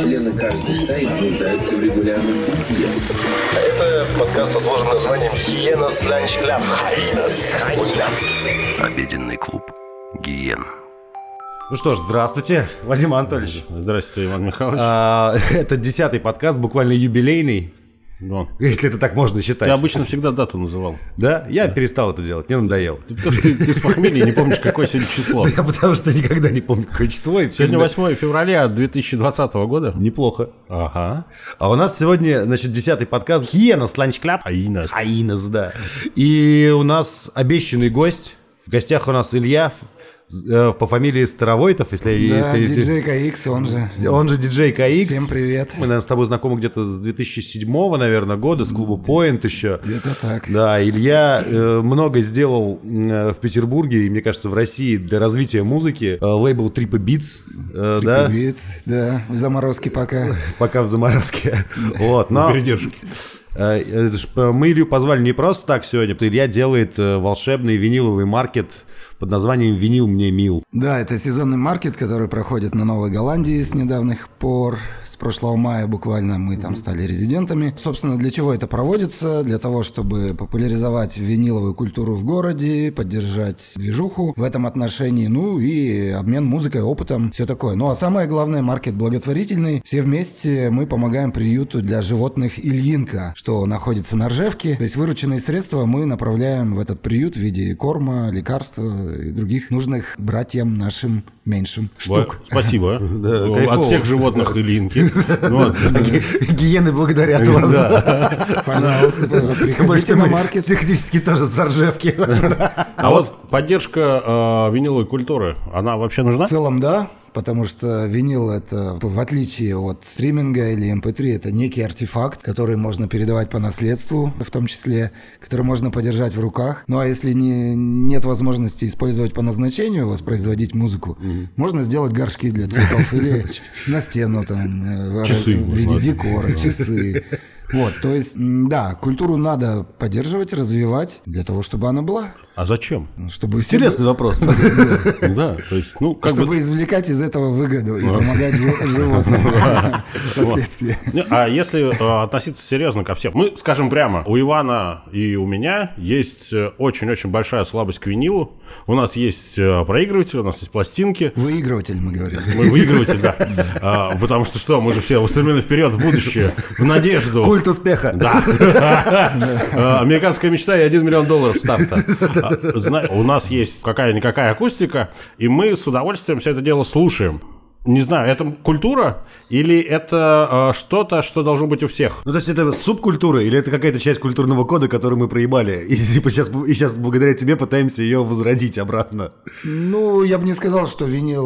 Члены каждой стаи нуждаются в регулярном питье. Это подкаст со сложным названием Hyenas Lunch Club. Hyenas. Hyenas. Обеденный клуб Гиен. Ну что ж, здравствуйте, Владимир Анатольевич. Здравствуйте, Иван Михайлович. А, это десятый подкаст, буквально юбилейный, Ну, если это так можно считать. Ты обычно всегда дату называл. Да? Я перестал это делать, мне надоело. Ты- Потому что ты, ты с похмелья не помнишь, какое сегодня число. Я потому что никогда не помню, какое число. Сегодня всегда- 8 февраля 2020 года. Неплохо. Ага. А у нас сегодня, значит, десятый подкаст Hyenas Lunch Club. Hyenas. Hyenas, да. И у нас обещанный гость. В гостях у нас Илья э, по фамилии Старовойтов, если... Да, если, если- диджей КХ, он же. Он же диджей КХ. Всем привет. Мы, наверное, с тобой знакомы где-то с 2007, наверное, года, с клуба Point еще. Где-то так. Да, Илья э, много сделал э, в Петербурге и, мне кажется, в России для развития музыки. Э, лейбл Трипа Beats, э, да, Привет. Да, в заморозке пока. пока в заморозке. Вот, но... Передержки. Э, э, Мы Илью позвали не просто так сегодня, потому что Илья делает волшебный виниловый маркет под названием «Винил мне мил». Да, это сезонный маркет, который проходит на Новой Голландии с недавних пор. С прошлого мая буквально мы там стали резидентами. Собственно, для чего это проводится? Для того, чтобы популяризовать виниловую культуру в городе, поддержать движуху в этом отношении, ну и обмен музыкой, опытом, все такое. Ну а самое главное, маркет благотворительный. Все вместе мы помогаем приюту для животных Ильинка, что находится на Ржевке. То есть вырученные средства мы направляем в этот приют в виде корма, лекарства и других нужных братьям нашим меньшим штук. Спасибо. От кайфово. всех животных Илинки. Вот. Гиены благодарят вас. Да. Пожалуйста, приходите на маркет. технически тоже с Ржевки. А вот поддержка э, виниловой культуры, она вообще нужна? В целом, да, потому что винил это, в отличие от стриминга или MP3, это некий артефакт, который можно передавать по наследству, в том числе, который можно подержать в руках. Ну а если не, нет возможности использовать по назначению, воспроизводить музыку, можно сделать горшки для цветов или на стену там, э, Часы в виде декора, часы. Вот, то есть, да, культуру надо поддерживать, развивать для того, чтобы она была, А зачем? чтобы все Интересный вопрос. Да, то есть, ну, как чтобы бы... извлекать из этого выгоду и помогать жи- животным впоследствии. Не, А если э, относиться серьезно ко всем, мы скажем прямо, у Ивана и у меня есть э, очень-очень большая слабость к винилу. У нас есть э, проигрыватель, у нас есть пластинки. Выигрыватель, мы говорим. Мы выигрыватель, да. А, Потому что что, мы же все устремлены вперед, в будущее, в надежду. Культ успеха. Да. Американская мечта и 1 миллион долларов старта. А, У нас есть какая-никакая акустика, и мы с удовольствием все это дело слушаем. Не знаю, это культура или это а, что-то, что должно быть у всех? Ну, то есть это субкультура или это какая-то часть культурного кода, которую мы проебали? И типа сейчас, и сейчас благодаря тебе пытаемся ее возродить обратно. Ну, я бы не сказал, что винил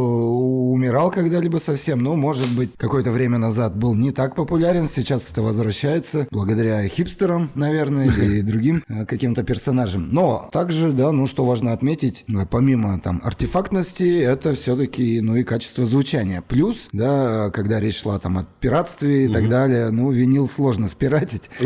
умирал когда-либо совсем. Ну, может быть, какое-то время назад был не так популярен. Сейчас это возвращается благодаря хипстерам, наверное, или другим э, каким-то персонажам. Но также, да, ну, что важно отметить, э, помимо там артефактности, это все-таки, ну, и качество звучания. Плюс, да, когда речь шла там о пиратстве и так далее, ну, винил сложно спиратить.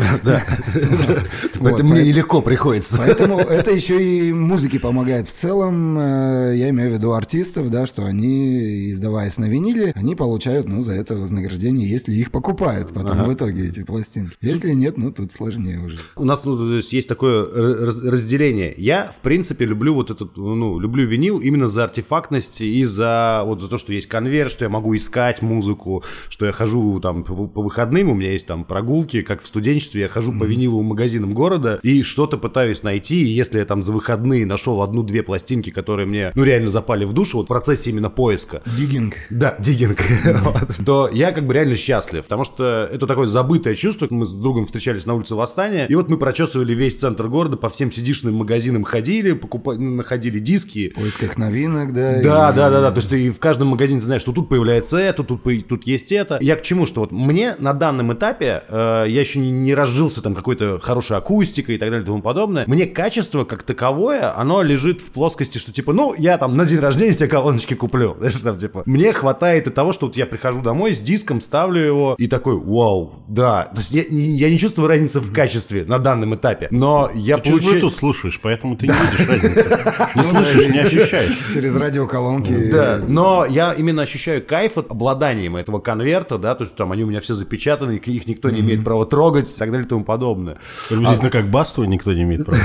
Это мне нелегко приходится. Поэтому это еще и музыке помогает в целом. э, Я имею в виду артистов, да, что они, издаваясь на виниле, они получают, ну, за это вознаграждение, если их покупают потом в итоге эти пластинки. Если нет, ну, тут сложнее уже. У нас ну, то есть, есть такое раз- разделение. Я, в принципе, люблю вот этот, ну, люблю винил именно за артефактность и за вот за то, что есть конверт, что я могу искать музыку, что я хожу там по, по выходным, у меня есть там прогулки, как в студенчестве, я хожу по виниловым магазинам города и что-то пытаюсь найти, и если я там за выходные нашел одну-две пластинки, которые мне, ну, реально запали в душу, вот в процессе именно поиска, Диггинг. да, диггинг. Вот. То я как бы реально счастлив, потому что это такое забытое чувство. Мы с другом встречались на улице Восстания, и вот мы прочесывали весь центр города, по всем сидишным магазинам ходили, покупали, находили диски. В поисках новинок, да. Да, и- да, да, да. То есть ты в каждом магазине знаешь, что тут появляется это, тут, тут есть это. Я к чему, что вот мне на данном этапе, э, я еще не, не разжился там какой-то хорошей акустикой и так далее и тому подобное. Мне качество как таковое, оно лежит в плоскости, что типа, ну, я там на день рождения себе колоночки куплю. Знаешь, там типа, мне хватает и того, что вот я прихожу домой с диском, ставлю его и такой, вау, да. То есть я, не- я не чувствую разницы в качестве на данном этапе, но я Ты получаю... Bluetooth слушаешь, поэтому ты не видишь разницы. Не слышишь, не ощущаешь. Через радиоколонки. Да, но я именно ощущаю ощущаю кайф от обладанием этого конверта, да, то есть там они у меня все запечатаны, их никто не имеет права трогать и так далее и тому подобное. Приблизительно как Басту никто не имеет права.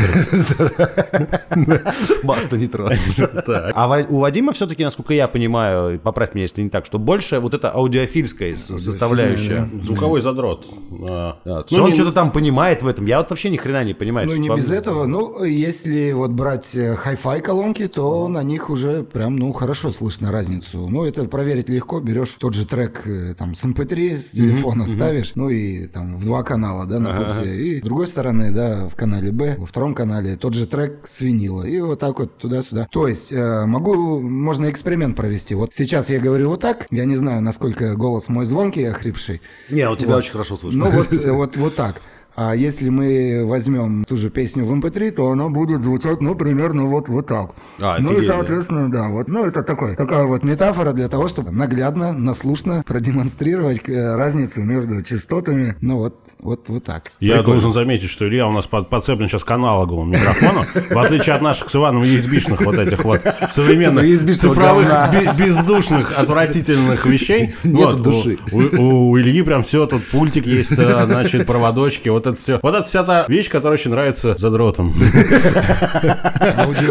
Баста не трогать. А у Вадима все-таки, насколько я понимаю, поправь меня, если не так, что больше вот эта аудиофильская составляющая. Звуковой задрот. А, ну, он что-то там понимает в этом. Я вот вообще ни хрена не понимаю. Ну, не без этого. Ну, если вот брать э, хай-фай колонки, то на них уже прям, ну, хорошо слышно разницу. Ну, это проверить легко. Берешь тот же трек э, там с MP3, с телефона ставишь, ну, и там в два канала, да, на пульсе. И с другой стороны, да, в канале Б, во втором канале тот же трек с винила. И вот так вот туда-сюда. То есть, э, могу, можно эксперимент провести. Вот сейчас я говорю вот так. Я не знаю, насколько голос мой звонкий, охрипший. Не, у тебя очень хорошо слышно. Ну вот, э, вот, вот так. А если мы возьмем ту же песню в MP3, то она будет звучать, ну, примерно вот, вот так. А, ну офигеть, и, соответственно, да. вот, ну, это такой, такая вот метафора для того, чтобы наглядно, наслушно продемонстрировать э, разницу между частотами. Ну, вот, вот, вот так. Я должен заметить, что Илья у нас под- подцеплен сейчас к аналоговому микрофону, в отличие от наших с Иваном USB-шных вот этих вот современных цифровых бездушных отвратительных вещей. Вот, души. У, Ильи прям все, тут пультик есть, да, значит, проводочки, вот это все. Вот это вся та вещь, которая очень нравится задротам.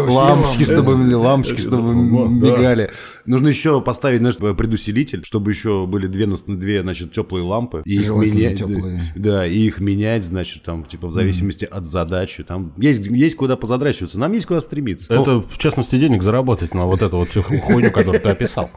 Лампочки, чтобы лампочки, чтобы Вот, да. мигали. Нужно еще поставить, знаешь, предусилитель, чтобы еще были две, нас- две значит, теплые лампы. И их менять- теплые. Да, и их менять, значит, там, типа, в зависимости от задачи. Там есть, есть куда позадрачиваться. Нам есть куда стремиться. Это, в частности, денег заработать на вот эту вот всю хуйню, которую ты описал.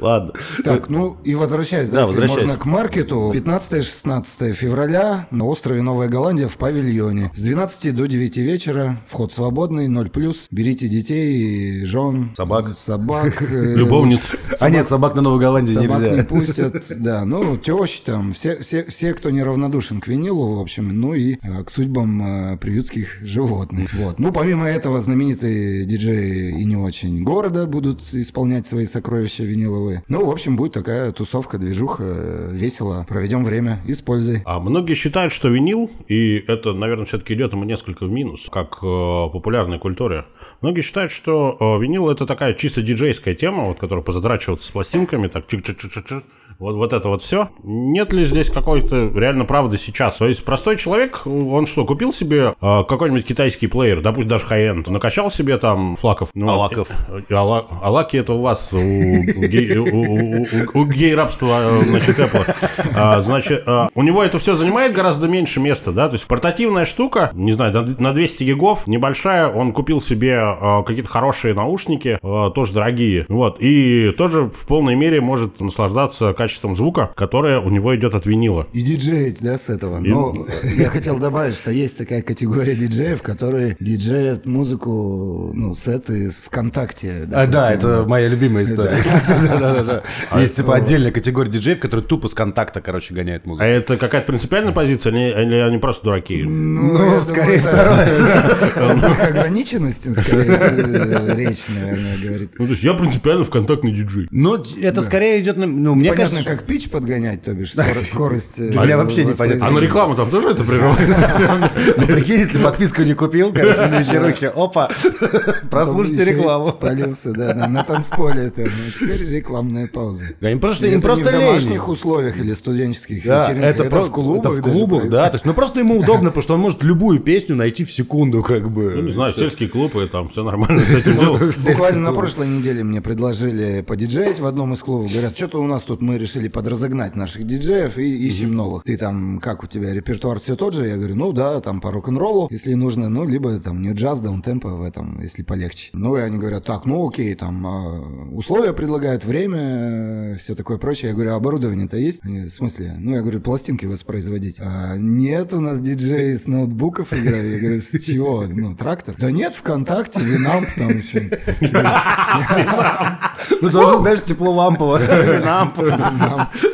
Ладно. Так, ну и возвращаясь, Да, можно к маркету. 15-16 февраля на острове Новая Голландия в павильоне. С 12 до 9 вечера. Вход свободный, 0+. Берите детей, жен, Собак. собак. э, Любовниц. А нет, собак на Новой Голландии Собак нельзя. не пустят, да. Ну, тещи там, все, все, все, кто неравнодушен к винилу, в общем, ну и э, к судьбам э, приютских животных. Вот. Ну, помимо этого, знаменитые диджеи и не очень города будут исполнять свои сокровища виниловые. Ну, в общем, будет такая тусовка, движуха, весело. Проведем время, используй. А многие считают, что винил, и это, наверное, все-таки идет ему несколько в минус, как э, популярной культуре. Многие считают, что э, винил это такая чисто диджейская тема, вот, которая позадрачивается с пластинками, так чик чик чик чик чик вот, вот это вот все. Нет ли здесь какой-то реально правды сейчас? То есть простой человек, он что, купил себе э, какой-нибудь китайский плеер, допустим, даже high-end, накачал себе там флаков. Ну, Алаков. э, э, ала- Алаки это у вас, у, гей- у- у- у- у гей-рабства, э, значит, Apple. А, Значит, а, у него это все занимает гораздо меньше места, да, то есть портативная штука, не знаю, на- на 200 гигов, небольшая, он купил себе а, какие-то хорошие наушники, а, тоже дорогие, вот, и тоже в полной мере может наслаждаться качеством звука, которое у него идет от винила. И диджеить, да, с этого. Но я хотел добавить, что есть такая категория диджеев, которые диджеют музыку, ну, сеты из ВКонтакте. А, да, допустим. это моя любимая история. Да-да-да. Есть типа отдельная категория диджеев, которые тупо с контакта, короче, гоняют А музыку. это какая-то принципиальная позиция, или, они просто дураки? Ну, Ну, скорее второе. Ограниченности, скорее, речь, наверное, говорит. Ну, то есть я принципиально вконтактный диджей. Ну, это скорее идет на... Ну, мне Понятно, кажется... как пич подгонять, то бишь скоро- скорость. э, Для меня вообще не понятно. А на рекламу там тоже это прерывается? Ну, прикинь, если подписку не купил, короче, на вечерухе, опа, прослушайте рекламу. Спалился, да, на, на танцполе это. Ну, теперь рекламная пауза. Им просто, не в лень. домашних условиях или студенческих Да, вечеринках, это, в клубах. в да. То есть, ну просто ему удобно, потому что он может любую песню найти в секунду, как бы. Ну, не знаю, сельские клубы, там все нормально с этим делом. Буквально на прошлой неделе мне предложили подиджеить в одном из клубов. Говорят, что-то у нас тут мы решили подразогнать наших диджеев и ищем новых. Ты там, как у тебя, репертуар все тот же? Я говорю, ну да, там по рок-н-роллу, если нужно, ну, либо там не джаз, даунтемпо в этом, если полегче. Ну, и они говорят, так, ну окей, там а, условия предлагают, время, все такое прочее. Я говорю, а оборудование-то есть? Они, В смысле? Ну, я говорю, пластинки воспроизводить. «А, нет, у нас диджей с ноутбуков играет. Я говорю, с чего? Ну, трактор? Да нет, ВКонтакте, Винамп там еще. Ну, тоже, знаешь, теплолампово. Лампа.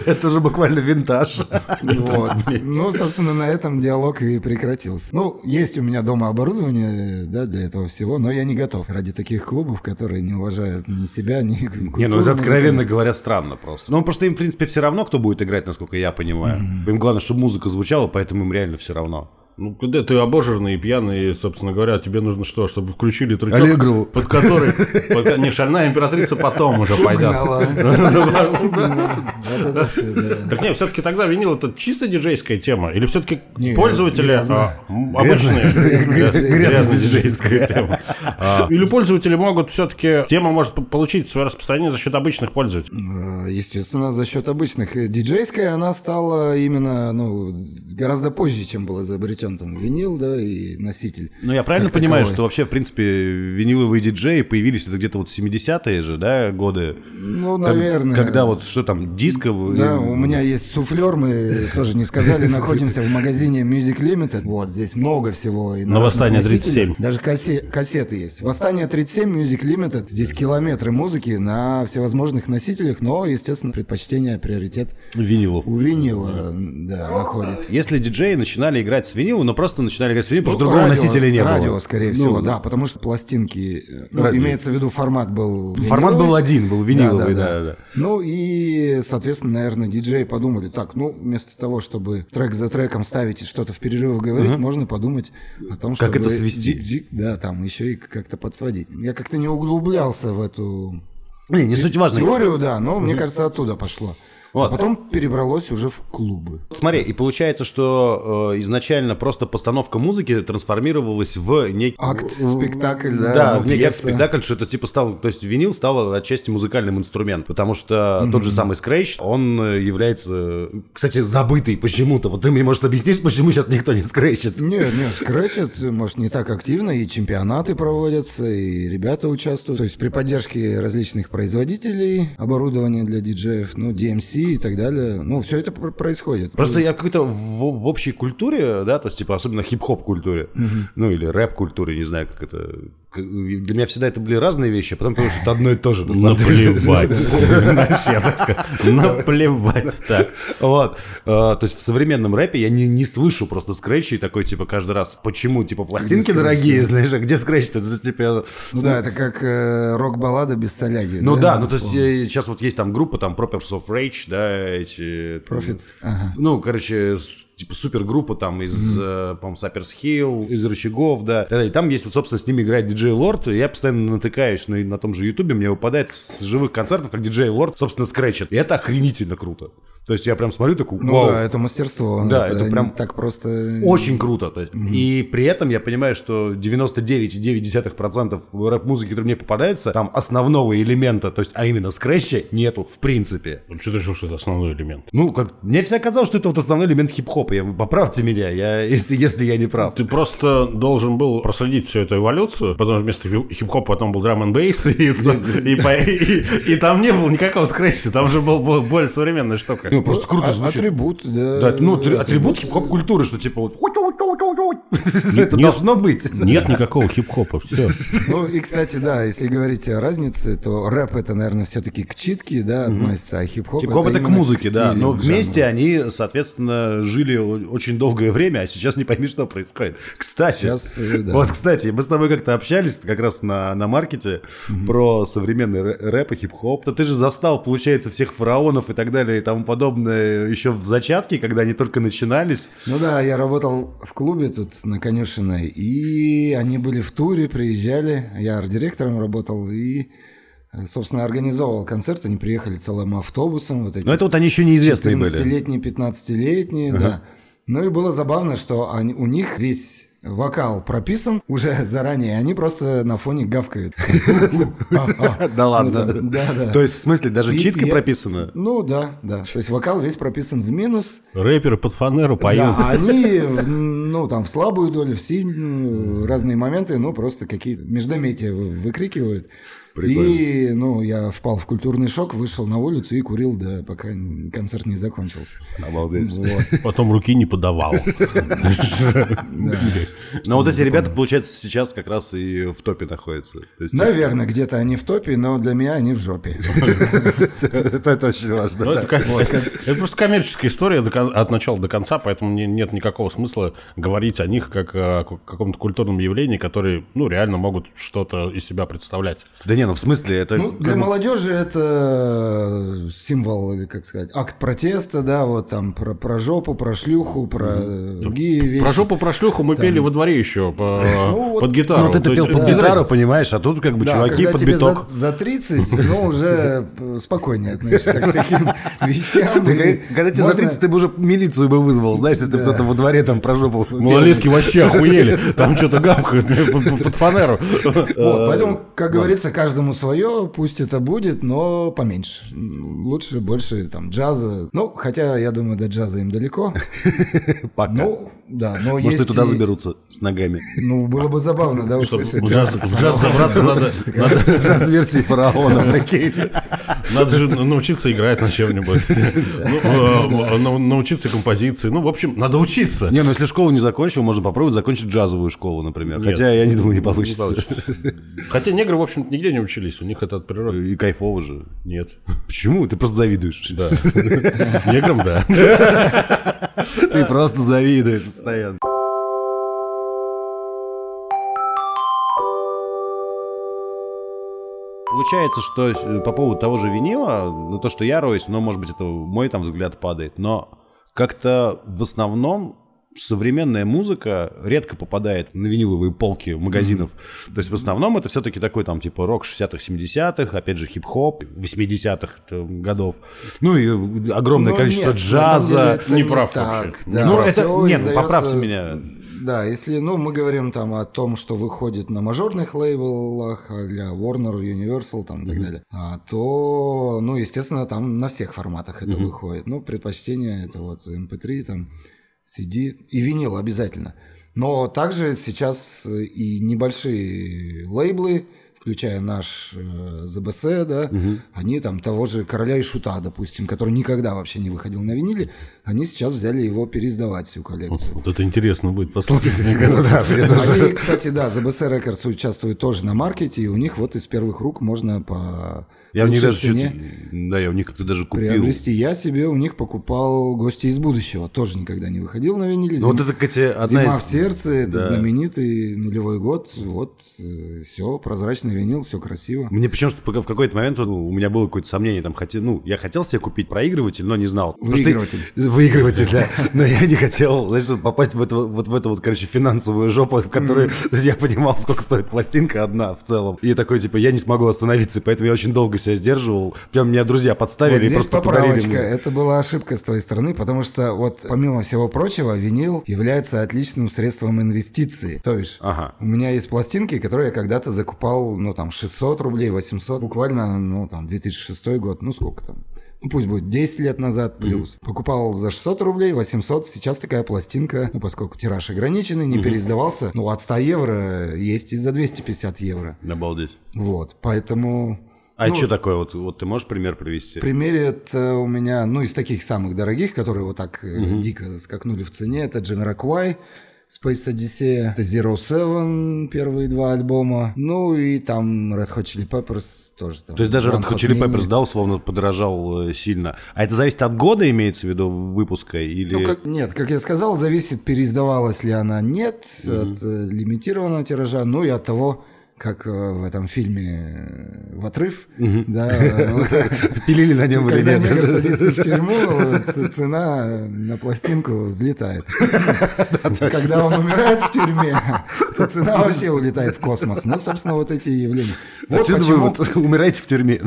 Это уже буквально винтаж. Вот. Ну, собственно, на этом диалог и прекратился. Ну, есть у меня дома оборудование, да, для этого всего, но я не готов ради таких клубов, которые не уважают ни себя, ни Не, ну это откровенно говоря странно просто. Ну, просто им, в принципе, все равно, кто будет играть, насколько я понимаю. Им главное, чтобы музыка звучала, поэтому им реально все равно. Ну, когда ты обожранный и пьяный, собственно говоря, тебе нужно что, чтобы включили трючок, Аллегрову. под который... под- Не, шальная императрица потом уже пойдет. Так нет, все-таки тогда винил это чисто диджейская тема? Или все-таки пользователи а, обычные? Грязная диджейская тема. А, Или пользователи могут все-таки... Тема может получить свое распространение за счет обычных пользователей. Естественно, за счет обычных. Э, Диджейская она стала именно ну, гораздо позже, чем был изобретен там винил, да, и носитель. Ну, я правильно как понимаю, таковой. что вообще, в принципе, виниловые диджеи появились это где-то вот 70-е же, да, годы? Ну, Как- наверное. Когда вот, что там, диско? Да, у меня есть суфлер, мы тоже не сказали, находимся в магазине Music Limited. Вот, здесь много всего. и На Восстание носителей. 37. Даже кассе- кассеты есть. Восстание 37, Music Limited. Здесь километры музыки на всевозможных носителях, но, естественно, предпочтение, приоритет Винилу. у винила, да, находится. Если диджеи начинали играть с винила, но просто начинали играть потому что Ну, другого радио- носителя не радио, было. скорее Ну, всего, да, потому что пластинки, ну, Радио. имеется в виду формат был Формат виниловый. был один, был виниловый, да, да. Ну и, соответственно, наверное, диджеи подумали, так, ну, вместо того, чтобы трек за треком ставить и что-то в перерывах говорить, можно подумать о том, Как чтобы это свести. да, там еще и как-то подсводить. Я как-то не углублялся в эту Не, не суть важно. теорию, да, но мне кажется, оттуда пошло. Вот. А потом перебралось уже в клубы. Смотри, и получается, что э, изначально просто постановка музыки трансформировалась в некий... Акт, спектакль, да, Да, в некий акт спектакль, что это типа стал, то есть винил стал отчасти музыкальным инструментом, потому что тот же самый скретч, он э, является, кстати, забытый почему-то. Вот ты мне, может, объяснишь, почему сейчас никто не скретчит? Нет, нет, скретчат, может, не так активно, и чемпионаты проводятся, и ребята участвуют. То есть при поддержке различных производителей оборудования для диджеев, ну, DMC и так далее. Ну, все это пр- происходит. Просто я какой-то в, в общей культуре, да, то есть, типа, особенно хип-хоп культуре, ну, или рэп-культуре, не знаю, как это... Для меня всегда это были разные вещи, а потом потому что это одно и то же. Наплевать. Наплевать. Так. Вот. А, то есть в современном рэпе я не, не слышу просто скретчей такой, типа, каждый раз. Почему? Типа, пластинки дорогие, знаешь, а где скретч-то? Это, типа... Ну да, это как э, рок-баллада без соляги. Ну да, ну то есть э, сейчас вот есть там группа, там Prophets of Rage, да, эти... Profits. Ну, короче, типа супергруппа там из, э, по-моему, Саперс Хилл, из рычагов, да. И там есть, вот, собственно, с ними играет диджей Лорд, и я постоянно натыкаюсь на, на том же Ютубе, мне выпадает с живых концертов, как диджей Лорд, собственно, скретчит. И это охренительно круто. То есть я прям смотрю такой, Ну вау, да, это мастерство. Да, это не прям так просто... очень круто. То есть, И при этом я понимаю, что 99,9% рэп-музыки, которые мне попадаются, там основного элемента, то есть, а именно скретча, нету в принципе. Что ты решил, что это основной элемент? Ну, как, мне всегда казалось, что это вот основной элемент хип-хопа. Я, поправьте меня, я, если, если я не прав. Ты просто должен был проследить всю эту эволюцию, потом вместо хип- хип-хопа потом был драм н бейс, и, и, и- и там не было никакого скретча, там же был, был более современная штука. Ну, просто круто А- звучит. Атрибут, да. Да, ну, атри- атрибут хип-хоп культуры, что типа вот... Это нет. должно быть. Нет никакого хип-хопа, все. Ну и, кстати, да, если говорить о разнице, то рэп это, наверное, все-таки к читке, да, относится, а хип-хоп Хип-хоп это к музыке, да. стилю, Но вместе они, соответственно, жили о- очень долгое время, а сейчас не пойми, что происходит. Кстати, Сейчас, э, да. вот, кстати, мы с тобой как-то общались как раз на, на маркете про современный рэ- рэп и хип-хоп. То ты же застал, получается, всех фараонов и так далее и тому подобное еще в зачатке, когда они только начинались. Ну да, я работал в клубе тут на Конюшиной, и они были в туре, приезжали, я арт-директором работал, и, собственно, организовывал концерт, они приехали целым автобусом. Вот эти Но это вот они еще неизвестные были. 14-летние, 15-летние, да. Ну и было забавно, что они, у них весь вокал прописан уже заранее, они просто на фоне гавкают. Да ладно. Ну, да, да. То есть, в смысле, даже читка прописана? Ну да, да. То есть вокал весь прописан в минус, Рэперы под фанеру поют. да, а они, в- ну, там, в слабую долю, в сильную, разные моменты, ну, просто какие-то междометия вы- выкрикивают. И, ну, я впал в культурный шок, вышел на улицу и курил, да, пока концерт не закончился. Обалдеть. Вот. Потом руки не подавал. Но вот эти ребята, получается, сейчас как раз и в топе находятся. Наверное, где-то они в топе, но для меня они в жопе. это очень важно. Ну, это, просто коммерческая история от начала до конца, поэтому не- нет никакого смысла говорить о них как о каком-то культурном явлении, которые, ну, реально могут что-то из себя представлять. Да не, ну в смысле, это... Ну, для молодежи это символ, или как сказать, акт протеста, да, вот там про, про жопу, про шлюху, про другие вещи. Про жопу, про шлюху мы пели во дворе еще по- Ну, вот- под гитару. Ну, вот это есть пел под без гитару, понимаешь, а тут как бы Да, чуваки когда под тебе биток. За, за 30, ну, уже э, спокойнее относишься к таким вещам. Когда- тебе за можно- 30, ты бы уже милицию бы вызвал, знаешь, если бы кто-то во дворе там про жопу... Малолетки вообще охуели. Там что-то гавкают под- фанеру. Вот, поэтому, как говорится, каждому свое, пусть это будет, но поменьше. Лучше, больше там джаза. Ну, хотя, я думаю, до джаза им далеко. Пока. Ну, да, но Может, и туда и- заберутся с ногами. Ну, было бы забавно, да, Чтобы в джаз, в джаз забраться надо, Джаз-версии фараона, прикинь. надо же научиться играть на чем-нибудь. Ну, э, нау- научиться композиции. Ну, в общем, надо учиться. Не, ну если школу не закончил, можно попробовать закончить джазовую школу, например. Хотя я не думаю, не получится. Хотя негры, в общем нигде не учились. У них это от природы. И кайфово же. Нет. Почему? Ты просто завидуешь. Да. Неграм, да. Ты просто завидуешь постоянно. Получается, что э, по поводу того же винила, ну то, что я роюсь, но, может быть, это мой там взгляд падает, но как-то в основном современная музыка редко попадает на виниловые полки магазинов. То есть в основном это все-таки такой там типа рок 60-х, 70-х, опять же хип-хоп 80-х годов. Ну и огромное Ну, количество нет, джаза. деле это Не не прав так, вообще. да. Ну, это- нет, ну, издаётся- поправьте меня. Да, если, ну, мы говорим там о том, что выходит на мажорных лейблах, для Warner, Universal там и так далее, а, то, ну, естественно, там на всех форматах это выходит. Ну, предпочтение это вот MP3, там, CD и винил обязательно. Но также сейчас э, и небольшие лейблы, включая наш э, ЗБС, да, они там того же Короля и Шута, допустим, который никогда вообще не выходил на виниле, они сейчас взяли его переиздавать всю коллекцию. Вот это интересно будет послушать, мне кажется. Они, кстати, да, ЗБС Рекордс участвует тоже на маркете, и у них вот из первых рук можно по Я у них даже Да, я у них как-то даже купил. приобрести. Я себе у них покупал «Гости из будущего», тоже никогда не выходил на виниле. Ну, вот это, кстати, одна «Зима из... в сердце», это Да. знаменитый нулевой год, вот, все, прозрачный винил, все красиво. Мне почему-то пока- в какой-то момент у меня было какое-то сомнение, там, хотел, ну, я хотел себе купить проигрыватель, но не знал. Потому что- Выигрыватель. Выигрыватель, да. Но я не хотел, чтобы попасть в эту вот, в эту вот, короче, финансовую жопу, в которой я понимал, сколько стоит пластинка одна в целом. И такой, типа, я не смогу остановиться, поэтому я очень долго себя сдерживал. Прям меня друзья подставили Вот и просто поправочка. мне. Это была ошибка с твоей стороны, потому что вот помимо всего прочего, винил является отличным средством инвестиции. То есть Ага. у меня есть пластинки, которые я когда-то закупал, ну там 600 рублей, 800, буквально, ну там 2006 год, ну сколько там. Ну, пусть будет 10 лет назад плюс. Покупал за 600 рублей, 800. Сейчас такая пластинка, ну, поскольку тираж ограниченный, не переиздавался. Ну, от 100 евро есть и за 250 евро. Обалдеть. Вот, поэтому... А ну, что такое? Вот, вот ты можешь пример привести? примере это у меня, ну, из таких самых дорогих, которые вот так э, дико скакнули в цене, это Jamiroquai, Space Odyssey, это Zero Seven, первые два альбома, ну и там Red Hot Chili Peppers тоже там. То есть даже Red Hot Chili. Peppers, да, условно подорожал э, сильно. А это зависит от года, имеется в виду, выпуска? Или... Ну, как, нет, как я сказал, зависит, переиздавалась ли она, нет, от э, лимитированного тиража, ну и от того, как э, в этом фильме э, «В отрыв», да, э, Пилили на нем или Когда нет? негр садится в тюрьму, цена на пластинку взлетает. Когда он умирает в тюрьме, то цена вообще улетает в космос. Ну, собственно, вот эти явления. Вот почему... вот умираете в тюрьме.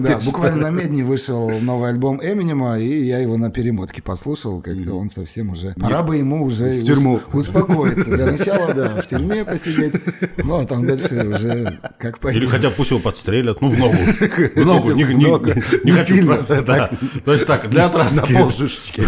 Да, буквально на Медне вышел новый альбом Эминема, и я его на перемотке послушал, как-то он совсем уже... Пора бы ему уже успокоиться. Для начала, да, в тюрьме посидеть, ну, а там дальше уже как Или пойдет. хотя бы пусть его подстрелят, ну, в ногу. В ногу, не, не- не хочу просто, да. То есть так, для На отраски. пол шишечки.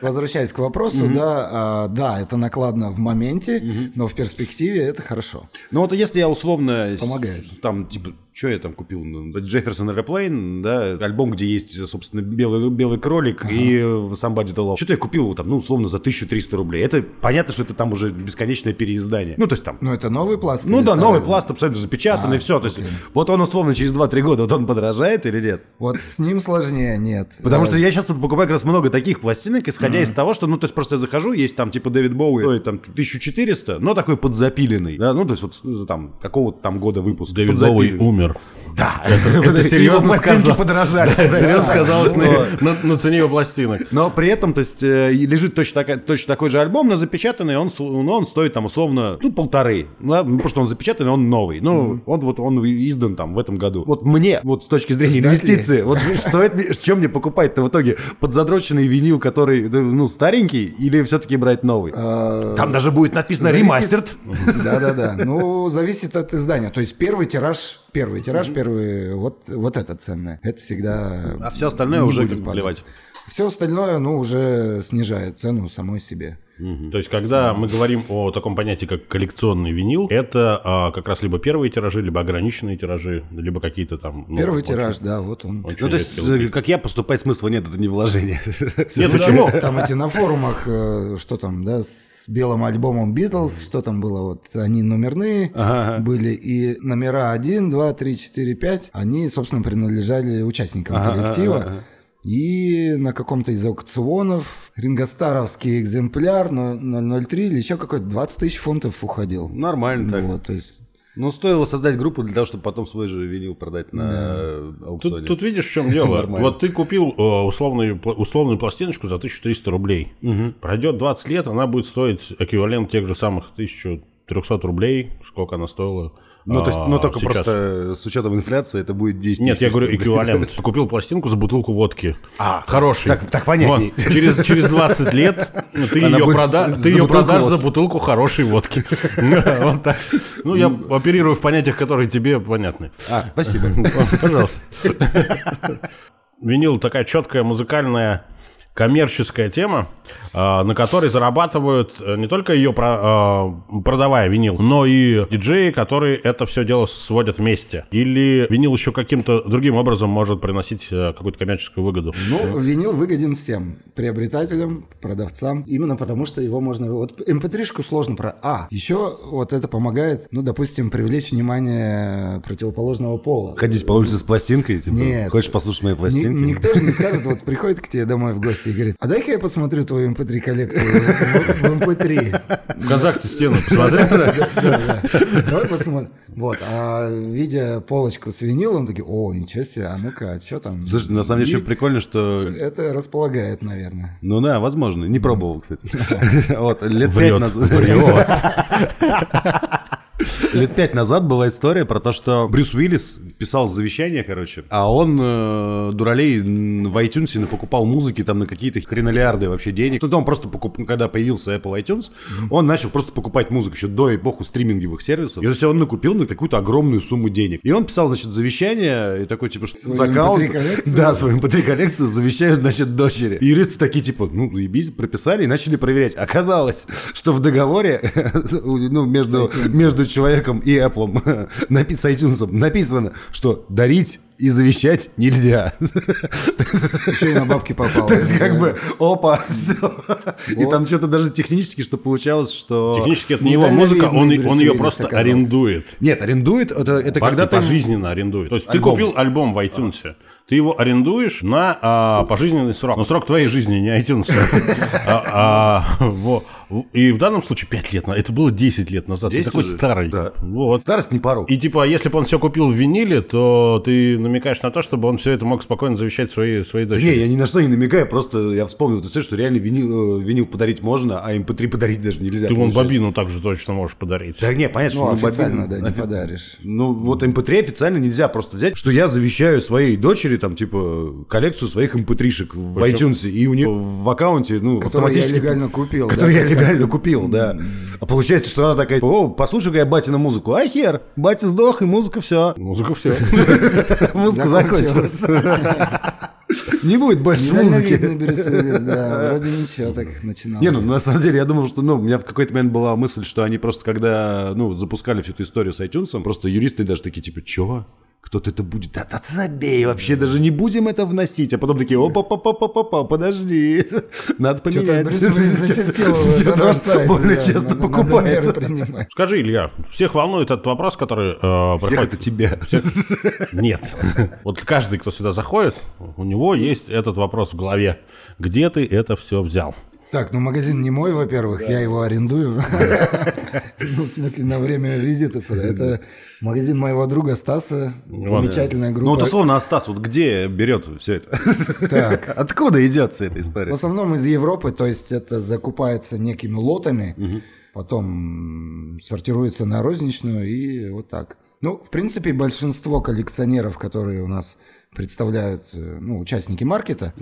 Возвращаясь к вопросу, да, а, да, это накладно в моменте, но в перспективе это хорошо. Ну вот если я условно... Помогает. Там, типа, что я там купил? Ну, Джефферсон Airplane, да, альбом, где есть, собственно, белый, белый кролик и э, Somebody to Love. Что-то я купил его там, ну, условно, за 1300 рублей. Это понятно, что это там уже бесконечное переиздание. Ну, то есть там... Но это новый пласт Ну да, новый пласт абсолютно запечатанный, А, все. То есть, вот он условно через 2-3 года, вот он подорожает или нет? Вот с ним сложнее, нет. Потому Э, что я сейчас тут покупаю как раз много таких пластинок, исходя из того, что, ну, то есть просто я захожу, есть там типа Дэвид Боуи, стоит там 1400, но такой подзапиленный, да, ну, то есть вот с- там какого-то там года выпуска. Дэвид Боуи умер. Да, Это серьезно сказал. подорожали. Серьезно сказалось на, Вот. на- на цене его пластинок. Но при этом, то есть, э, лежит точно, такая, точно такой же альбом, но запечатанный, он, ну, он стоит там условно, ну, полторы. Ну, ну, потому что он запечатанный, он новый. Ну, он вот, он издан там в этом году. Вот мне, вот с точки зрения Ждать ли? инвестиции, вот ж- стоит, мне- что мне покупать-то в итоге? Подзадроченный винил, который, ну, старенький, или все-таки брать новый? э, Там даже будет написано ремастерд. Да-да-да. Ну, зависит от издания. То есть первый тираж, первый тираж, первый, вот, вот это ценное. Это всегда А все остальное уже бы плевать. Все остальное, ну, уже снижает цену самой себе. То есть, когда мы говорим о таком понятии, как коллекционный винил, это а, как раз либо первые тиражи, либо ограниченные тиражи, либо какие-то там... ну, Первый очень- тираж, да, вот он. очень Ну, то есть, э, как я поступать смысла нет, это не вложение. Нет, почему? Там эти на форумах, э, что там, да, с белым альбомом Битлз, что там было, вот они номерные были, и номера 1, 2, 3, 4, 5, они, собственно, принадлежали участникам коллектива. И на каком-то из аукционов рингостаровский экземпляр но 003 или еще какой-то 20 тысяч фунтов уходил. Нормально так. Вот, то есть Ну, стоило создать группу для того, чтобы потом свой же винил продать на э, аукционе. Тут, тут видишь, в чем дело. Вот ты купил э, условную, условную пластиночку за 1300 рублей. Пройдет 20 лет, она будет стоить эквивалент тех же самых 1300 рублей, сколько она стоила. Ну, то есть, а, ну, только сейчас. просто с учетом инфляции это будет 10 Нет, я говорю эквивалент. Купил пластинку за бутылку водки. А, Хороший. так- так понятней. Вот. Через, через 20 лет ты Она ее, прода- за ты ее продашь за водки. бутылку хорошей водки. Вот так. Ну, я оперирую в понятиях, которые тебе понятны. А, спасибо. Пожалуйста. Винил такая четкая музыкальная коммерческая тема, а, на которой зарабатывают э, не только ее про- а, продавая винил, но и диджеи, которые это все дело сводят вместе. Или винил еще каким-то другим образом может приносить э, какую-то коммерческую выгоду. Ну, винил выгоден всем. Приобретателям, продавцам. Именно потому, что его можно... Вот mp3-шку сложно про... А, еще вот это помогает, ну, допустим, привлечь внимание противоположного пола. Ходить по улице с пластинкой, типа, Нет. хочешь послушать мои Ни- пластинки? никто же не скажет, вот приходит к тебе домой в гости и говорит, а дай-ка я посмотрю твою mp3 коллекцию в, в mp3. Вконтакте стену посмотри. Давай посмотрим. Вот, а видя полочку с винилом, такие, о, ничего себе, а ну-ка, а что там? Слушай, на самом деле, еще прикольно, что... Это располагает, наверное. Ну да, возможно. Не пробовал, кстати. Вот, лет пять назад... врет. Лет пять назад была история про то, что Брюс Уиллис писал завещание, короче, а он, э, дуралей, в iTunes покупал музыки там на какие-то хренолиарды вообще денег. Тут он просто покуп... когда появился Apple iTunes, он начал просто покупать музыку еще до эпохи стриминговых сервисов. И то есть он накупил на какую-то огромную сумму денег. И он писал, значит, завещание, и такой, типа, что Свою за аккаунт... MP3-коллекцию? Да, свою mp коллекцию завещаю, значит, дочери. И юристы такие, типа, ну, ебись, прописали и начали проверять. Оказалось, что в договоре, ну, между, между человеком и Apple, с iTunes написано, что дарить и завещать нельзя. Еще и на бабки попало. То есть, как бы, опа, все. И там что-то даже технически, что получалось, что... Технически это не его музыка, он, ее просто арендует. Нет, арендует, это, Когда ты... пожизненно арендует. То есть ты купил альбом в iTunes, ты его арендуешь на а, пожизненный срок. Но срок твоей жизни, не iTunes. А, а. И в данном случае 5 лет. на- Это было 10 лет назад. Ты 10 такой уже? старый. Да. Вот. Старость не порог. И типа, если бы он все купил в виниле, то ты намекаешь на то, чтобы он все это мог спокойно завещать своей, своей Да дочери. Не, я ни на что не намекаю, просто я вспомнил эту историю, что реально винил, э, винил подарить можно, а MP3 подарить даже нельзя. Ты вон бобину также точно можешь подарить. Да не, понятно, Ну, что мы официально, бобину- да, не офи- подаришь. Ну, вот MP3 официально нельзя просто взять, что я завещаю своей дочери, там, типа, коллекцию своих MP3-шек в iTunes, и у нее в аккаунте, ну, Который я автоматически... легально купил. Который да, я легально купил, да. А получается, что она такая, о, послушай-ка я батина музыку. А хер, батя сдох, и музыка все. Музыка все. Музыка Закончилась. Не будет больше музыки. Да. Вроде ничего так начиналось. Не, ну на самом деле я думал, что, ну, у меня в какой-то момент была мысль, что они просто когда, ну, запускали всю эту историю с iTunes, просто юристы даже такие, типа, чё? Кто-то это будет, да, да забей, вообще даже не будем это вносить, а потом такие, опа, опа, опа, опа, подожди, надо Что-то поменять. Сайт, более часто покупает. Скажи, Илья, всех волнует этот вопрос, который э, Всех приходит- это тебя. Нет. Вот каждый, кто сюда заходит, у него есть этот вопрос в голове. Где ты это все взял? Так, ну магазин не мой, во-первых, я его арендую. Ну, в смысле, на время визита сюда. Это магазин моего друга Стаса, замечательная Ну вот группа. условно, а Стас, вот где берет все это? Так, Откуда идет вся эта в история? основном из Европы, то есть это закупается некими лотами, потом сортируется на розничную и вот так. Ну, в принципе, большинство коллекционеров, которые у нас представляют, э, ну, участники маркета,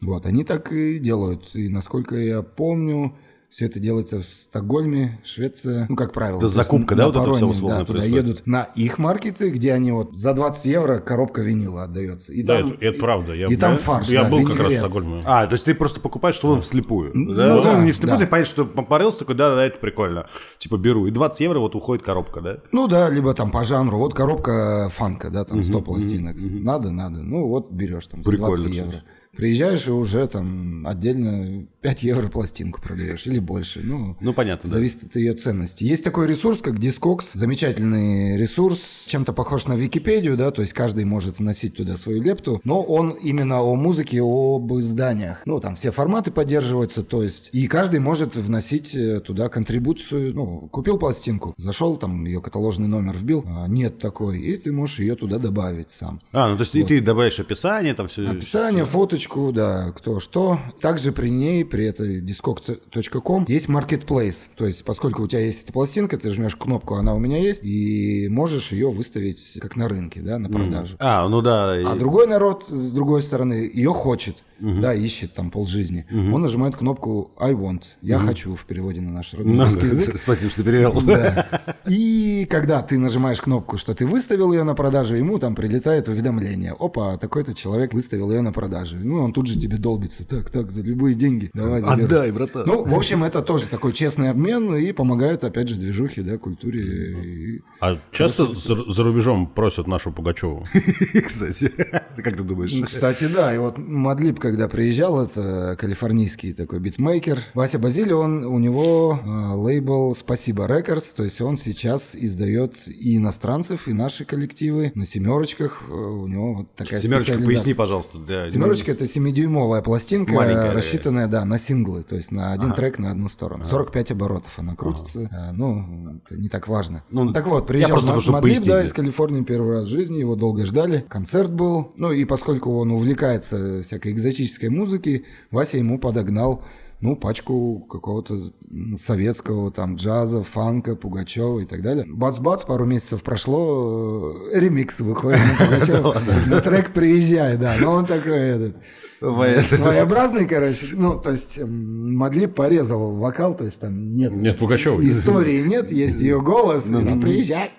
вот, они так и делают. И насколько я помню, все это делается в Стокгольме, Швеция, ну, как правило. Это То есть закупка, на да, вот это пароме, условно Да, туда происходит? едут на их маркеты, где они вот за 20 евро коробка винила отдается. И Да, там- это, это правда. Я, и там я- фарш, Я да, был как раз в винегрет. Стокгольме. А, то есть ты просто покупаешь словно вслепую. Да? ну Ну, да, не вслепую, да. ты понимаешь, что попарился, такой, да, да, это прикольно. Типа беру. И 20 евро вот уходит коробка, да? Ну да, либо там по жанру. Вот коробка фанка, да, там 100 пластинок. Надо, надо. Ну вот берешь там за Прикольно, 20 евро. Приезжаешь и уже там отдельно 5 евро пластинку продаешь или больше. Ну, Ну, понятно, да. Зависит от ее ценности. Есть такой ресурс, как Discogs. Замечательный ресурс, чем-то похож на Википедию, да, то есть каждый может вносить туда свою лепту, но он именно о музыке, об изданиях. Ну, там все форматы поддерживаются, то есть, и каждый может вносить э, туда контрибуцию. Ну, купил пластинку, зашел, там ее каталожный номер вбил, а, нет такой, и ты можешь ее туда добавить сам. А, ну то есть и ты добавляешь описание, там все. Описание, фоточку, да, кто что. Также при ней, при этой discog.com, есть marketplace. То есть, поскольку у тебя есть эта пластинка, ты жмешь кнопку, она у меня есть, и можешь ее выставить как на рынке, да, на продажу. А, ну да. и- А другой народ, с другой стороны, ее хочет, да, ищет там полжизни. Он нажимает кнопку I want, я хочу в переводе на наш родной Ну, русский язык. Спасибо, что перевел. Да. И когда ты нажимаешь кнопку, что ты выставил ее на продажу, ему там прилетает уведомление. Опа, такой-то человек выставил ее на продажу. Ну, он тут же тебе долбится. Так, так, за любые деньги. Давай, заберу. Отдай, братан. Ну, в общем, это тоже такой честный обмен и помогает, опять же, движухе, да, культуре. А часто за, за рубежом просят нашу Пугачеву? Кстати, как ты думаешь? Ну, Кстати, да, и вот Мадлиб, когда приезжал, это калифорнийский такой битмейкер. Вася Базили, он, у него э, лейбл «Спасибо Records», то есть он сейчас издает и иностранцев, и наши коллективы на семерочках. Э, У него вот такая Семерочка, поясни, пожалуйста. для- Семерочка это 7-дюймовая пластинка, Маленькая, рассчитанная, да, на синглы, то есть на один трек на одну сторону. 45 оборотов она крутится. А, Ну, это не так важно. Ну, так вот, приезжал просто, Mad- Madlib, пояснить, да, из Калифорнии первый раз в жизни, его долго ждали. Концерт был. Ну, и поскольку он увлекается всякой экзотической музыки, Вася ему подогнал ну, пачку какого-то советского там джаза, фанка, Пугачева и так далее. Бац-бац, пару месяцев прошло, э, ремикс выходит на Пугачева. На трек «Приезжай», да. Но он такой этот... Своеобразный, короче. Ну, то есть м, Мадлиб порезал вокал, то есть там нет... Нет Пугачевой. Истории нет, есть ее голос. и она приезжай.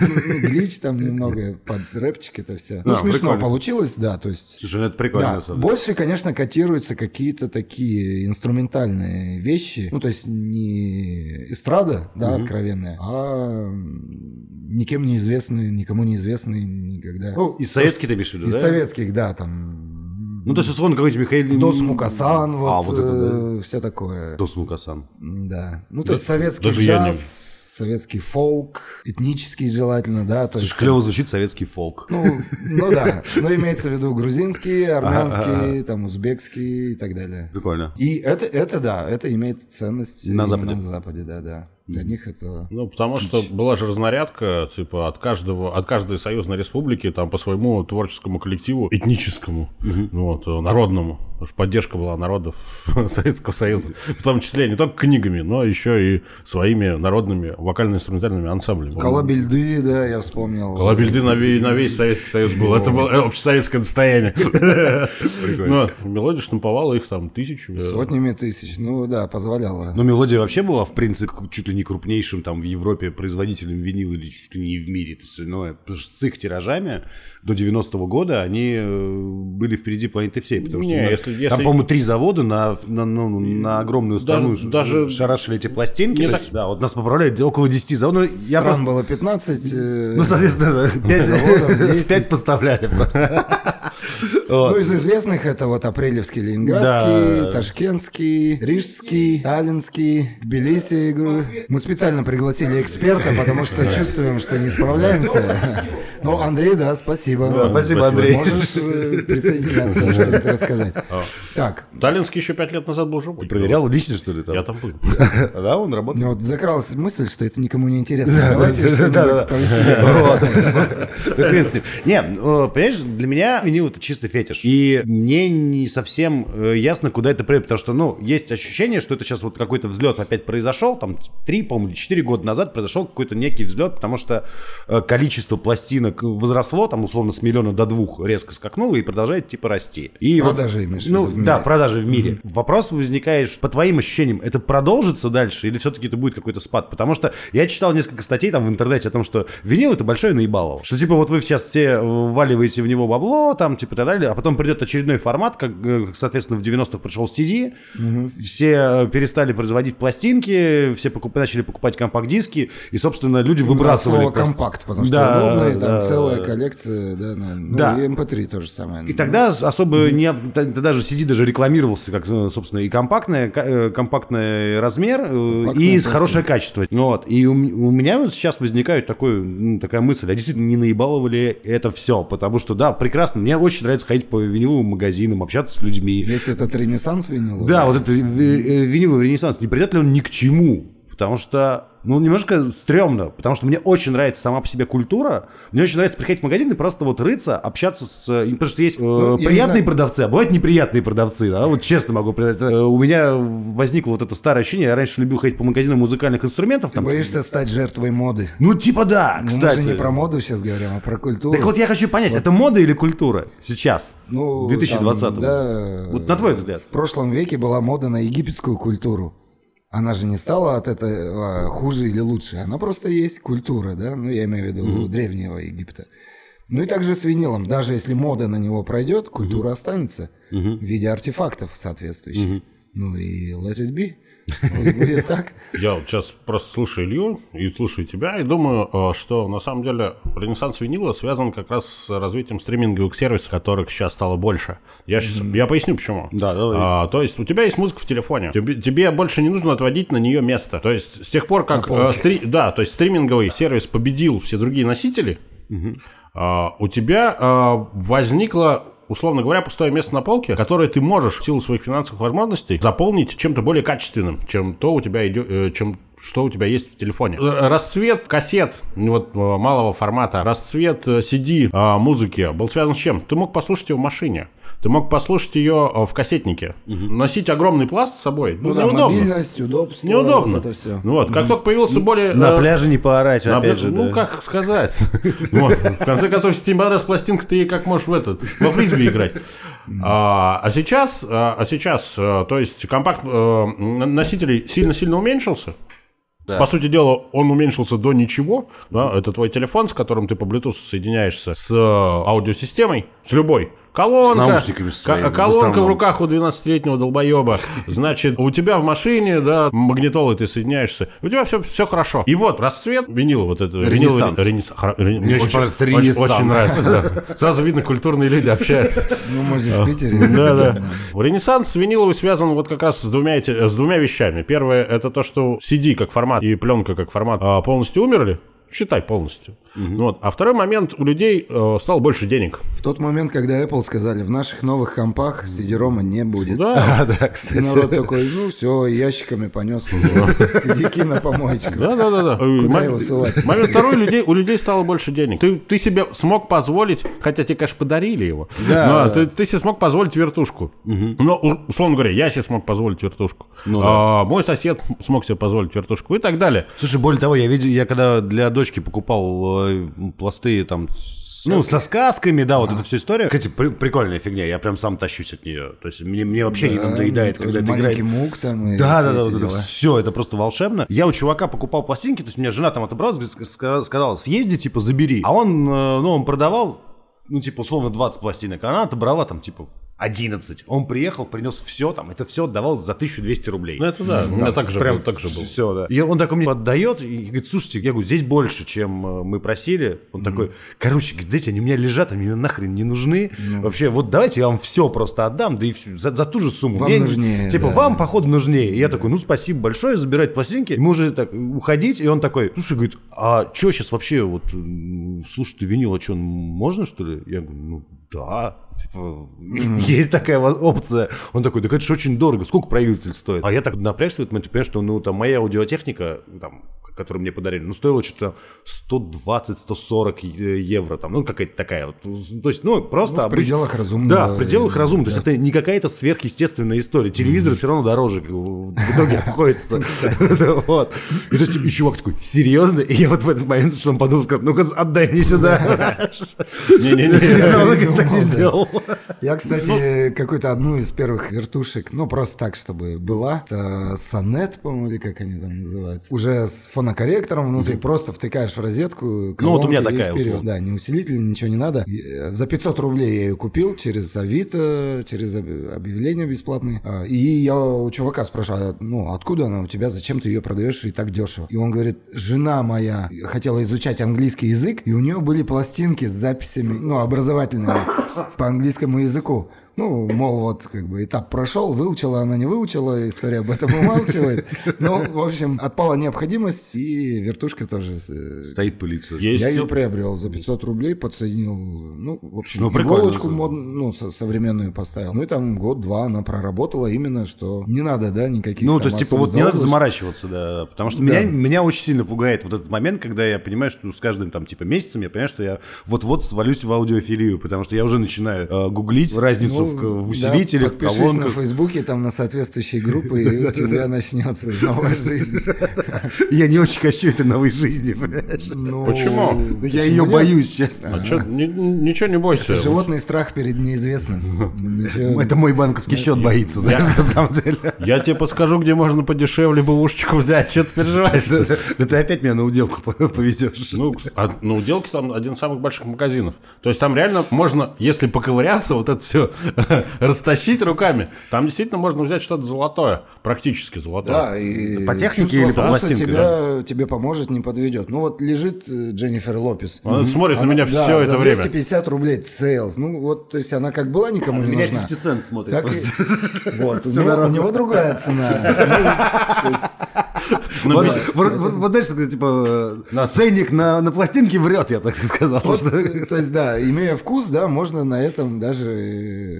Ну, Глич там немного под рэпчик это все. Ну, смешно получилось, да, то есть... Слушай, ну это прикольно, больше, конечно, котируются какие-то такие инструментальные вещи. Ну, то есть не эстрада, да, откровенная, а никем неизвестные, никому неизвестные никогда. Ну, Из советских ты имеешь в виду, из да? советских, да, там... Ну, то есть, условно, какой-нибудь Михаил... Дос Мукасан, вот, А, вот это, все такое. Дос Мукасан. Да. Ну, то есть советский даже я не- джаз, советский фолк, этнический желательно, да. То есть, Слушай, клево звучит советский фолк. ну, ну да, но имеется в виду грузинский, армянский, там, узбекский и так далее. Прикольно. И это, это да, это имеет ценность На Западе. На Западе, да, да. Для них это... Ну, потому что была же разнарядка, типа, от каждого, от каждой союзной республики, там, по своему творческому коллективу, этническому, ну, вот, э, народному. Потому что поддержка была народов Советского Союза. В том числе не только книгами, но еще и своими народными вокально-инструментальными ансамблями. Колобельды, да, я вспомнил. Колобельды на, ве- на весь Советский Союз был. Это было э, общесоветское достояние. Но мелодия штамповала их там тысячу. Сотнями тысяч, ну да, позволяло. Ну, мелодия вообще была, в принципе, чуть ли ли не крупнейшим там в Европе производителем винила или чуть ли не в мире, это остальное. Потому что с их тиражами до 90-го года они э, были впереди планеты всей. Потому что Не, на- если- если- там, по-моему, три завода на, на, ну, на огромную страну Даже- даже- шарашили эти пластинки. То так- есть, Да, вот нас поправляют около 10 заводов. Ну, я Стран просто- было 15. э, ну, соответственно, 5, Заводов 10. 5 поставляли просто. Ну, из известных это вот Апрелевский, Ленинградский. Ташкентский, Рижский, Таллинский, Тбилиси. Мы специально пригласили эксперта, потому что чувствуем, что не справляемся. Ну, Андрей, да, спасибо. Да, спасибо, Андрей. Можешь э, присоединяться, что-нибудь рассказать. Так, Таллинский еще пять лет назад был живой. Проверял лично, что ли, там? Я там был. Да, он работал. меня вот закралась мысль, что это никому не интересно. Давайте да, что-нибудь повеселее. Не, э, понимаешь, для меня винил это чисто фетиш. И мне не совсем э, ясно, куда это придет, потому что, ну, есть ощущение, что это сейчас вот какой-то взлет опять произошел, там, три, по-моему, или четыре года назад произошел какой-то некий взлет, потому что э, количество пластинок возросло, там, условно, с миллиона до двух резко скакнуло и продолжает, типа, расти. И вот- Продажи, имеешь в Ну, виду, в да, мире. продажи в мире. Вопрос возникает, что, по твоим ощущениям, это продолжится дальше или все-таки это будет какой-то спад? Потому что я читал несколько статей там в интернете о том, что винил это большое наебалово. Что типа вот вы сейчас все вваливаете в него бабло, там типа и так далее, а потом придет очередной формат, как, э, соответственно, в 90-х пришел CD, все э, перестали производить пластинки, все покуп- начали покупать компакт-диски, и, собственно, люди выбрасывали... Слово просто- компакт, потому что Да, удобно, и там да, целая да. коллекция, да, на- ну, Да. и MP3 то же самое. И тогда с- особо не... Тогда даже CD даже рекламировался, как, э, собственно, и компактная, ка- э, компактный размер, э, Компактная и пластинка. хорошее качество. Вот. И у, у меня вот сейчас возникает такой, ну, такая мысль, а действительно не наебалово ли это все? Потому что, да, прекрасно, мне очень нравится ходить по виниловым магазинам, общаться с людьми. Весь этот ренессанс винила. Да, вот это ви- виниловый ренессанс, не придет ли он ни к чему? Потому что, ну, немножко стрёмно, потому что мне очень нравится сама по себе культура. Мне очень нравится приходить в магазин и просто вот рыться, общаться с... э, Потому что есть э, Ну, приятные продавцы, а бывают неприятные продавцы, да, вот честно могу признать. Э, У меня возникло вот это старое ощущение, я раньше любил ходить по магазинам музыкальных инструментов. Ты Там, боишься стать жертвой моды. ну, типа да, Ну, кстати. Мы же не про моду сейчас говорим, а про культуру. Так вот я хочу понять, это мода или культура сейчас, Ну, в 2020 там, да, Вот на твой взгляд. В прошлом веке была мода на египетскую культуру. Она же не стала от этого хуже или лучше. Она просто есть культура, да? Ну, я имею в виду древнего Египта. Ну и также с винилом. Даже если мода на него пройдет, культура останется в виде артефактов соответствующих. Ну и let it be. Будет так. Я вот сейчас просто слушаю Илью и слушаю тебя, и думаю, э, что на самом деле ренессанс винила связан как раз с развитием стриминговых сервисов, которых сейчас стало больше. Я, щас- я поясню почему. Да, давай. А, то есть у тебя есть музыка в телефоне, тебе, тебе больше не нужно отводить на нее место. То есть с тех пор, как э, стри- да, то есть стриминговый сервис победил все другие носители, а, у тебя а, возникло условно говоря, пустое место на полке, которое ты можешь в силу своих финансовых возможностей заполнить чем-то более качественным, чем то у тебя идет, э, чем что у тебя есть в телефоне. Расцвет кассет ну, вот, э, малого формата, расцвет э, CD э, музыки был связан с чем? Ты мог послушать ее в машине. Ты мог послушать ее в кассетнике. Носить огромный пласт с собой. Ну, Ну да, неудобно. мобильность, удобство. Неудобно. Вот это все. Ну вот, как только появился более... На э, пляже не поорать, на опять пля- же. ну, да. как сказать. В конце концов, если тебе понравилась пластинка, ты как можешь в этот, во фрисби играть. А а сейчас, а а сейчас, то есть компакт носителей сильно-сильно уменьшился. По сути дела, он уменьшился до ничего. Да? Это твой телефон, с которым ты по Bluetooth соединяешься с э, аудиосистемой, с любой. Колонка, С наушниками своими, в колонка в руках у 12-летнего долбоеба. Значит, у тебя в машине, да, магнитолой ты соединяешься. У тебя все, все хорошо. И вот расцвет винила вот это. Ренессанс. Мне очень понравился Очень, ренессанс. очень нравится, да. Сразу видно, культурные люди общаются. Ну, мы же в Питере. Да, да. Ренессанс виниловый связан вот как раз с двумя, эти- с двумя вещами. Первое, это то, что CD как формат и пленка как формат а, полностью умерли. Считай полностью. Ну Вот. А второй момент, у людей э, стало больше денег. В тот момент, когда Apple сказали, в наших новых компах CD-рома не будет. Да, Да, И кстати. народ такой, ну все, ящиками понес сидики на помоечку. Да, да, да, да. Куда его сувать? Момент второй, у людей, у людей стало больше денег. Ты, ты себе смог позволить, хотя тебе, конечно, подарили его, Да, но да. ты, ты себе смог позволить вертушку. Ну, у- условно говоря, я себе смог позволить вертушку. Ну А, мой сосед смог себе позволить вертушку и так далее. Слушай, более того, я видел, я когда для дочки покупал э, пласты там с Ну, со сказками, да, вот эта вся история. Кстати, при- прикольная фигня, я прям сам тащусь от нее. То есть мне, мне вообще не надоедает, ну, когда это маленький играет. мук там и Да, все да, да, эти вот это дела. все, это просто волшебно. Я у чувака покупал пластинки, то есть меня жена там ска- сказала, съезди, типа, забери. А он, э, ну, он продавал, ну, типа, условно, 20 пластинок, а она отобрала там, типа, 11. Он приехал, принес все там, это все отдавал за 1200 рублей. Ну, это да, у меня так же Прям был, так же был. Все, да. И он такой мне отдает и говорит, слушайте, я говорю, здесь больше, чем э, мы просили. Он такой, короче, говорит, знаете, они у меня лежат, они мне нахрен не нужны. Ну. Вообще, вот давайте я вам все просто отдам, да и всё, за, за ту же сумму. Вам Мне- нужнее, Типа, да, вам, походу, нужнее. И я такой, ну, спасибо большое, забирать пластинки. Мы уже так уходить, и он такой, слушай, говорит, а что сейчас вообще, вот, м, слушай, ты винил, а что, можно, что ли? Я говорю, ну, да, типа, есть такая опция. Он такой, так это же очень дорого, сколько проигрыватель стоит? А я так напрягся в этот момент, и понимаю, что, ну, там, моя аудиотехника, там, которую мне подарили, ну, стоила что-то 120-140 е- евро, там, ну, какая-то такая вот, то есть, ну, просто... Ну, в обыч- пределах разумного. Да, в пределах разумного, то есть это не какая-то сверхъестественная история, телевизор все равно дороже бы, в итоге обходится. Вот. И то есть, и чувак такой, серьезно? И я вот в этот момент, что он подумал, ну-ка, отдай мне сюда. Не-не-не. Он так не сделал. Я, Ну. кстати, какую-то одну из первых вертушек, ну, просто так, чтобы была. Это сонет, по-моему, или как они там называются. Уже с фонокорректором внутри, просто втыкаешь в розетку, Ну, вот у меня такая, вперед. Да, не усилитель, ничего не надо. Э, За 500 рублей я ее купил через Авито, через об- объявления бесплатные. А, И я у чувака спрашиваю, а, ну, откуда она у тебя, зачем ты ее продаешь и так дешево? И он говорит, жена моя хотела изучать английский язык, и у нее были пластинки с записями, ну, образовательными по английскому языку. Ну, мол, вот как бы этап прошел, выучила она, не выучила, история об этом умалчивает. Ну, в общем, отпала необходимость, и вертушка тоже. э, Стоит полиция. Есть Я ее приобрел за 500 рублей, подсоединил, ну, в общем, Ну, иголочку мод- ну, со- современную поставил. Ну, и там год-два она проработала именно, что не надо, да, никаких Ну, там то есть, типа, вот не надо заморачиваться, да. Потому что меня, меня очень сильно пугает вот этот момент, когда я понимаю, что с каждым там, типа, месяцем я понимаю, что я вот-вот свалюсь в аудиофилию, потому что я уже начинаю э, гуглить разницу в, в да, усилителях, в подпишись на колонках. Фейсбуке, там на соответствующие группы, и у тебя начнется новая жизнь. Я не очень хочу этой новой жизни, понимаешь? Ну, Почему? Ну, Я ее нет? боюсь, честно. А ничего не бойся. Это животный страх перед неизвестным. Это мой банковский счет боится, знаешь, на самом деле. Я тебе подскажу, где можно подешевле бэушечку взять. Что ты переживаешь? Да ты опять меня на уделку поведешь. Ну, а на уделке там один из самых больших магазинов. То есть там реально можно, если поковыряться, вот это все растащить руками. Там действительно можно взять что-то золотое, практически золотое. Да, и по технике или по пластинке, тебя, тебе поможет, не подведет. Ну вот лежит э, Дженнифер Лопес. Она смотрит на Она- меня да, все за это время. 250 рублей sales. Ну вот, то есть она как была никому не Меня нужна. 50 Cent смотрит так и-. Вот, у него, у него другая цена. Ну, Вот, без- вот- вот- вот знаешь, когда, типа, На- ценник на, на пластинке врет, я так сказал. вот, что- э, то есть, да, имея вкус, да, можно на этом даже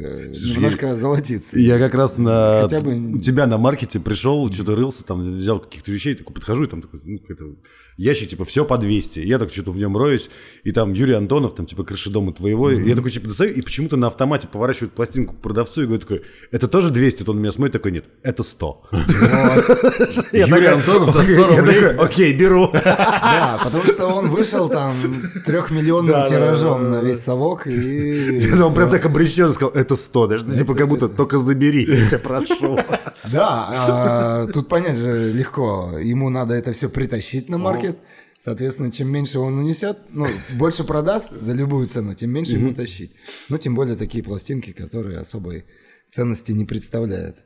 э, немножко золотиться. Я как раз на Хотя бы- у тебя на маркете пришел, что-то рылся, там взял каких-то вещей, такой подхожу, и там такой, ну, какой-то ящик, типа, все по 200. Я так что-то в нем роюсь, и там Юрий Антонов, там, типа, крыши дома твоего. И Я такой, типа, достаю, и почему-то на автомате поворачивает пластинку к продавцу и говорит такой, это тоже 200? Вот Он меня смотрит, такой, нет, это 100. Я Юрий Антонов за 100 «Окей». Я рублей. Окей, беру. Да, потому что он вышел там трехмиллионным тиражом на весь совок и... Он прям так обречен сказал, это 100. Даже, типа, как будто только забери, я тебя прошу. Да, а, тут понять же легко. Ему надо это все притащить на маркет. Соответственно, чем меньше он унесет, ну, больше продаст за любую цену, тем меньше ему тащить. Ну, тем более такие пластинки, которые особой ценности не представляют.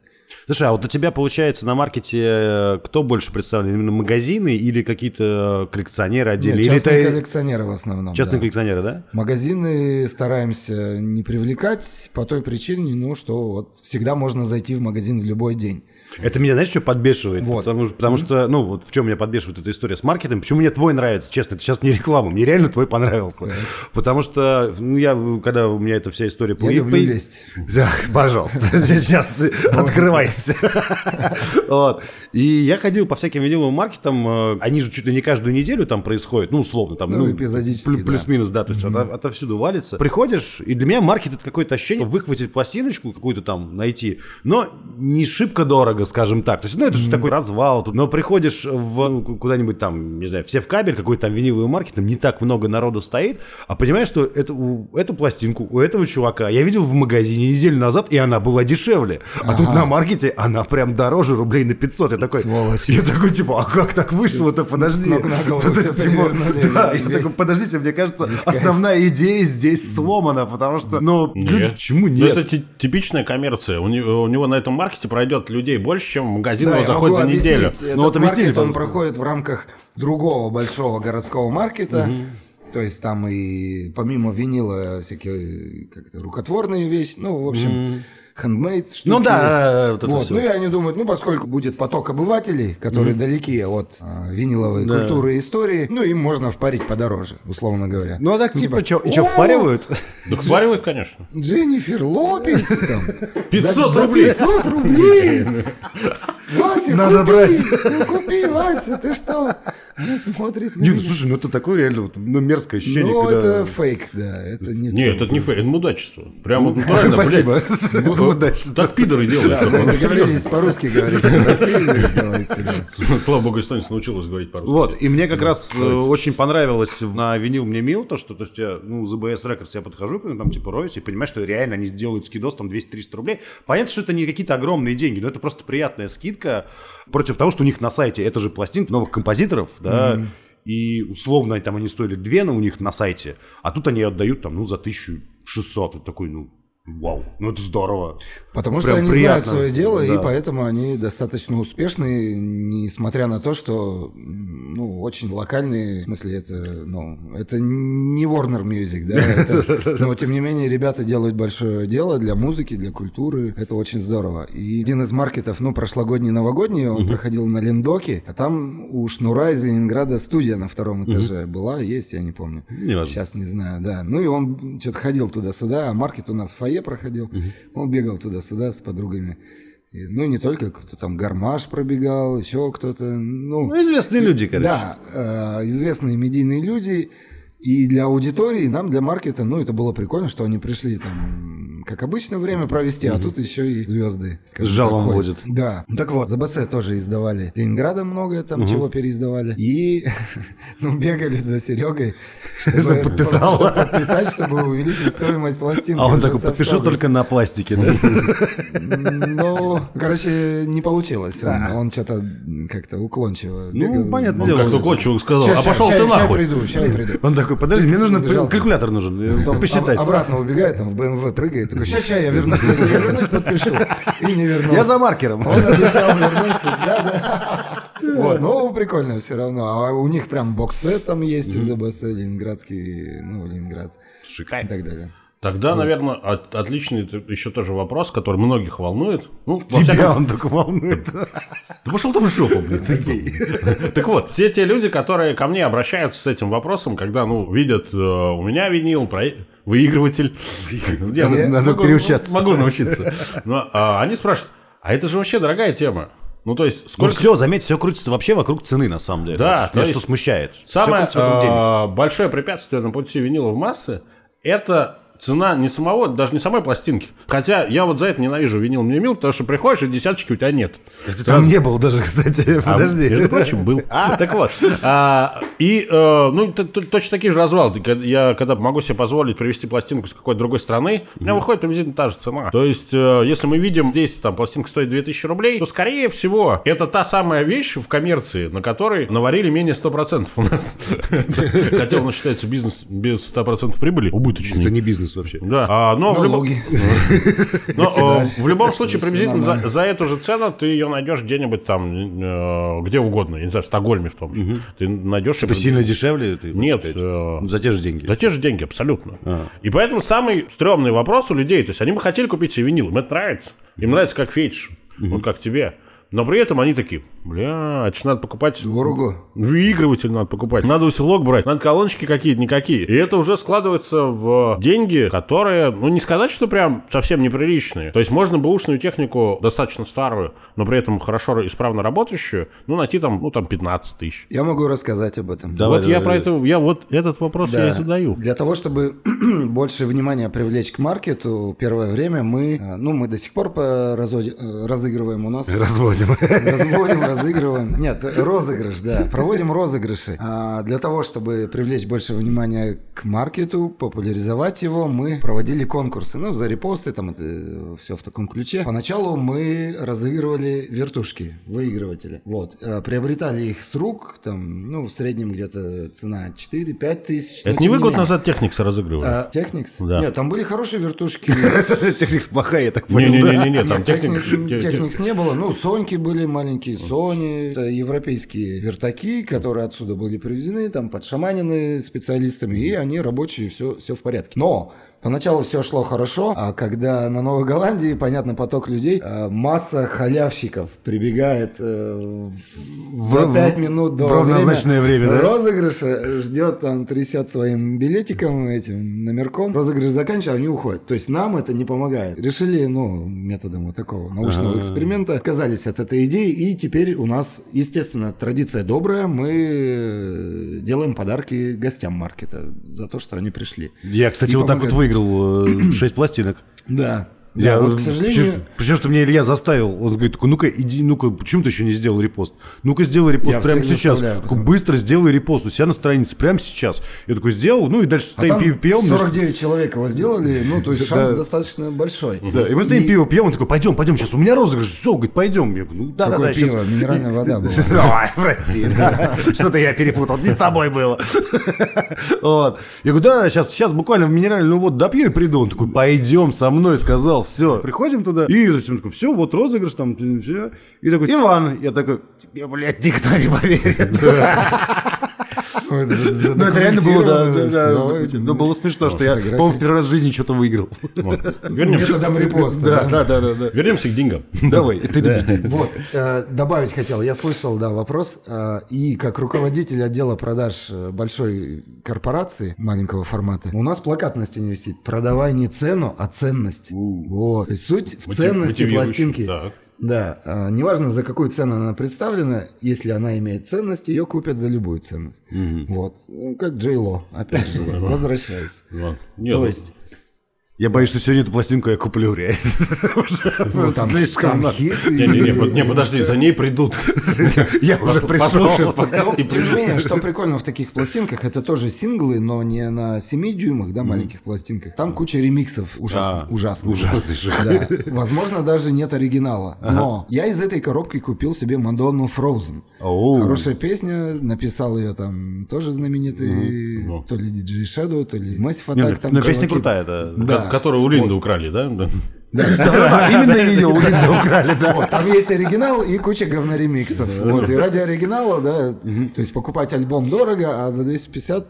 Слушай, а вот у тебя, получается, на маркете э, кто больше представлен? Именно магазины или какие-то коллекционеры отдельно? Нет, Или частные это коллекционеры в основном. частные да. коллекционеры, да? Магазины стараемся не привлекать по той причине, ну, что вот всегда можно зайти в магазин в любой день. Это меня, знаешь, что подбешивает? Вот. Потому, что- потому что, ну, вот в чем меня подбешивает эта история с маркетом. Почему мне твой нравится, честно, это сейчас не реклама, мне реально твой понравился. Потому что, ну, я, когда у меня эта вся история... Я люблю лезть. Да, пожалуйста, сейчас открывайся. Вот. И я ходил по всяким виниловым маркетам, э, они же чуть ли не каждую неделю там происходят, ну, условно, там, Ну, ну, эпизодически, плюс-минус, да, то есть ото- отовсюду валится. Приходишь, и для меня маркет это какое-то ощущение выхватить пластиночку какую-то там найти, но не шибко дорого, скажем так. То есть, ну, это же такой развал. тут. Но приходишь в ну, куда-нибудь там, не знаю, все в кабель, какой-то там виниловый маркет, там не так много народу стоит, а понимаешь, что это, у- эту пластинку у этого чувака я видел в магазине неделю назад, и она была дешевле. А тут на маркете она прям дороже рублей на 500. Я такой, Сволочь. я такой, типа, а как так вышло-то? Подожди. Да, я такой, подождите, мне кажется, основная идея здесь сломана, потому что, ну, люди, Нет. почему нет? это ти- типичная коммерция. У него, у него на этом маркете пройдет людей больше, чем в магазин Да, его заходит за неделю. Ну, вот объясни, маркет, он проходит в рамках другого большого городского маркета. То есть там и помимо винила всякие как-то рукотворные вещи, ну, в общем, хендмейд штуки. Ну да, вот это Вот, всё. ну и они думают, ну поскольку будет поток обывателей, которые далеки от а, виниловой культуры и истории, ну им можно впарить подороже, условно говоря. Ну, а так, типа, что, «О, впаривают? Так сваривают, конечно. Дженнифер Лопес там. 500 за- за рублей. 500 рублей. Вася, Надо купи, брать. ну купи, Вася, ты что? Она смотрит на Не, ну меня. слушай, ну это такое реально вот, ну, мерзкое ощущение, Ну, когда... это фейк, да. Это не Нет, то. это не фейк, это мудачество. Прям вот натурально, Спасибо. блядь. Это мудачество. Так пидоры делают. Да, мы договорились по-русски говорить. Давайте, да. Слава богу, эстонец научилась говорить по-русски. Вот, и мне как раз э, очень понравилось на винил мне мил то, что, то есть я, ну, за BS Records я подхожу, к ним, там, типа, роюсь, и понимаю, что реально они делают скидос, там, 200-300 рублей. Понятно, что это не какие-то огромные деньги, но это просто приятная скидка против того, что у них на сайте это же пластинка новых композиторов, да, и условно там они стоили две, но у них на сайте, а тут они отдают там, ну, за 1600. Это такой, ну, вау, ну, это здорово. Потому что Прям они приятно. знают свое дело, и Да. поэтому они достаточно успешны, несмотря на то, что ну, очень локальные, в смысле, это, ну, это не Warner Music, да, это- но тем не менее ребята делают большое дело для музыки, для культуры, это очень здорово. И один из маркетов, ну, прошлогодний, новогодний, он проходил на Лендоке, а там у Шнура из Ленинграда студия на втором этаже была, есть, я не помню. Сейчас не знаю, да. Ну и он что-то ходил туда-сюда, а маркет у нас в фойе проходил. Он бегал туда-сюда с подругами. И, ну, не только кто там гармаш пробегал, еще кто-то. Ну, Ну, известные люди, короче. да, э, известные медийные люди. И для аудитории, и нам, для маркета, ну, это было прикольно, что они пришли там, как обычно, время провести, а тут еще и звезды. скажем жалом водят. Да. Ну, так вот, ЗБС тоже издавали. Ленинграда много там чего переиздавали. И, ну, бегали за Серегой, чтобы подписал. чтобы подписать, чтобы увеличить стоимость пластинки. А он такой, подпишу только на пластике, да? Ну, короче, не получилось. Он, что-то как-то уклончиво бегал. Ну, понятное Он дело. как-то кончил сказал, а пошел ты нахуй. приду, я приду. Он такой, подожди, мне нужно убежал. калькулятор нужен, Потом посчитать. об- обратно убегает, там в БМВ прыгает, такой, ща, ща, я вернусь, я вернусь, подпишу. И не вернулся. Я за маркером. Он обещал вернуться, да, да. Вот, ну, прикольно все равно. А у них прям бокс-сет там есть из АБС, ленинградский, ну, Ленинград Слушай, и так далее. Тогда, наверное, от- отличный еще тоже вопрос, который многих волнует. Ну, Тебя всяком он только волнует. Да пошел ты в жопу, блин. Так вот, все те люди, которые ко мне обращаются с этим вопросом, когда, ну, видят э, у меня винил, выигрыватель. Надо- переучаться. Могу научиться. А, они спрашивают, а это же вообще дорогая тема. Ну, то есть, Ну сколько... все, заметь, все крутится вообще вокруг цены, на самом деле. Да, Вот то есть что смущает. Самое а, большое препятствие на пути винила в массы – это цена не самого, даже не самой пластинки. Хотя я вот за это ненавижу винил мне мил, потому что приходишь, и десяточки у тебя нет. Ты там не был даже, кстати. А, Подожди. Между прочим, был. Так вот. а, И, э, ну, т- т- точно такие же развалы. Я, когда могу себе позволить привезти пластинку с какой-то другой страны, у меня выходит приблизительно та же цена. То есть, э, если мы видим здесь, там, пластинка стоит 2000 рублей, то, скорее всего, это та самая вещь в коммерции, на которой наварили менее 100% у нас. Хотя у нас считается бизнес без 100% прибыли убыточный. Это не бизнес вообще. Да, а, но в любом- Налоги. но э, в любом случае, приблизительно за, за эту же цену ты ее найдешь где-нибудь там, э, где угодно. Я не знаю, в Стокгольме в том же. Ты найдешь... Это сильно дешевле? ты Нет, э, За те же деньги. за те же деньги, абсолютно. И поэтому самый стрёмный вопрос у людей, то есть они бы хотели купить себе винил, им это нравится. Им нравится как фетиш, вот как тебе. Но при этом они такие, Бля, это надо покупать... Дорого. Выигрыватель надо покупать. Надо усилок брать. Надо колоночки какие-то, никакие. И это уже складывается в деньги, которые, ну, не сказать, что прям совсем неприличные. То есть можно бэушную технику достаточно старую, но при этом хорошо, исправно работающую, ну, найти там, ну, там 15 тысяч. Я могу рассказать об этом. Давай, вот я давай, про давай. это, я вот этот вопрос я и задаю. Для того, чтобы больше внимания привлечь к маркету, первое время мы, э, ну, мы до сих пор по разоди- э, разыгрываем у нас... Разводим. Разводим, разыгрываем. Нет, розыгрыш, да. Проводим розыгрыши. А для того, чтобы привлечь больше внимания к маркету, популяризовать его, мы проводили конкурсы. Ну, за репосты, там это все в таком ключе. Поначалу мы разыгрывали вертушки, выигрыватели. Вот. А, Приобретали их с рук, там, ну, в среднем где-то цена 4-5 тысяч. Это не вы год назад Техникса разыгрывали? А, Техникс? Да. Нет, там были хорошие вертушки. Техникс плохая, я так понял. да? Не-не-не, там Техникс не было. Ну, Соньки были маленькие, Sony. Это европейские вертаки, которые отсюда были привезены, там подшаманены специалистами, и они рабочие, все, все в порядке. Но Поначалу все шло хорошо, а когда на Новой Голландии, понятно, поток людей, э, масса халявщиков прибегает э, в- за В- 5 минут до в равнозначное время, да? розыгрыша, ждет там, трясет своим билетиком, этим номерком. Розыгрыш заканчивается, они уходят. То есть нам это не помогает. Решили, ну, методом вот такого научного эксперимента, отказались от этой идеи, и теперь у нас, естественно, традиция добрая, мы делаем подарки гостям маркета за то, что они пришли. Я, кстати, И вот так вот помогают. Выиграл 6 пластинок. Да. Я, Да, вот, к сожалению... Причем, что мне Илья заставил. Он говорит, такой, ну-ка, иди, ну-ка, почему ты еще не сделал репост? Ну-ка, сделай репост Я прямо сейчас. Такой, быстро сделай репост у себя на странице, прямо сейчас. Я такой сделал, ну и дальше А стоим, там пиво пьем. 49 человек его сделали, ну, то есть шанс достаточно большой. Да, и мы стоим, пиво пьем, он такой, пойдем, пойдем, сейчас у меня розыгрыш, все, говорит, пойдем. Я говорю, ну да, да, пиво? Минеральная вода была. Ой, прости, что-то я перепутал, не с тобой было. Вот. Я говорю, да, сейчас, сейчас буквально в минеральную воду допью и приду. Он такой, пойдем со мной, сказал, все. Приходим туда, и то есть, он такой, все, вот розыгрыш там, все. И такой, Иван, я такой, тебе, блядь, никто не поверит. Ну, это реально было, да, да, да, ну, было смешно, что я, по-моему, в первый раз в жизни что-то выиграл. Вернемся, Методом репоста. Да, да, да, вернемся к деньгам. Давай, ты. Вот, э, добавить хотел, я слышал, да, вопрос, э, и как руководитель отдела продаж э, большой корпорации маленького формата, у нас плакат на стене висит, продавай не цену, а ценность. Вот, суть в ценности пластинки. Да, э, неважно за какую цену она представлена, если она имеет ценность, ее купят за любую ценность. Вот, Ну, как Джей Ло, опять же, возвращаясь. То ну, есть, Я боюсь, что сегодня эту пластинку я куплю, реально. ну, там, Слишком Не-не-не, под- не, подожди, за ней придут. Я уже пришел. Подкаст и Тем не придут. менее, что прикольно в таких пластинках, это тоже синглы, но не на 7 дюймах, да, маленьких пластинках. Там куча ремиксов ужас, А, ужасных. ужасных. Да. Возможно, даже нет оригинала. Но я из этой коробки купил себе Мадонну Frozen. Хорошая песня, написал ее там тоже знаменитый, то ли DJ Shadow, то ли Massive Attack. ну, ну, песня крутая, да. Которую у Линды украли, да? Да. Да, Именно ее у Линды украли, да. Вот, там есть оригинал и куча говноремиксов. Вот, и ради оригинала, да, то есть покупать альбом дорого, а за 250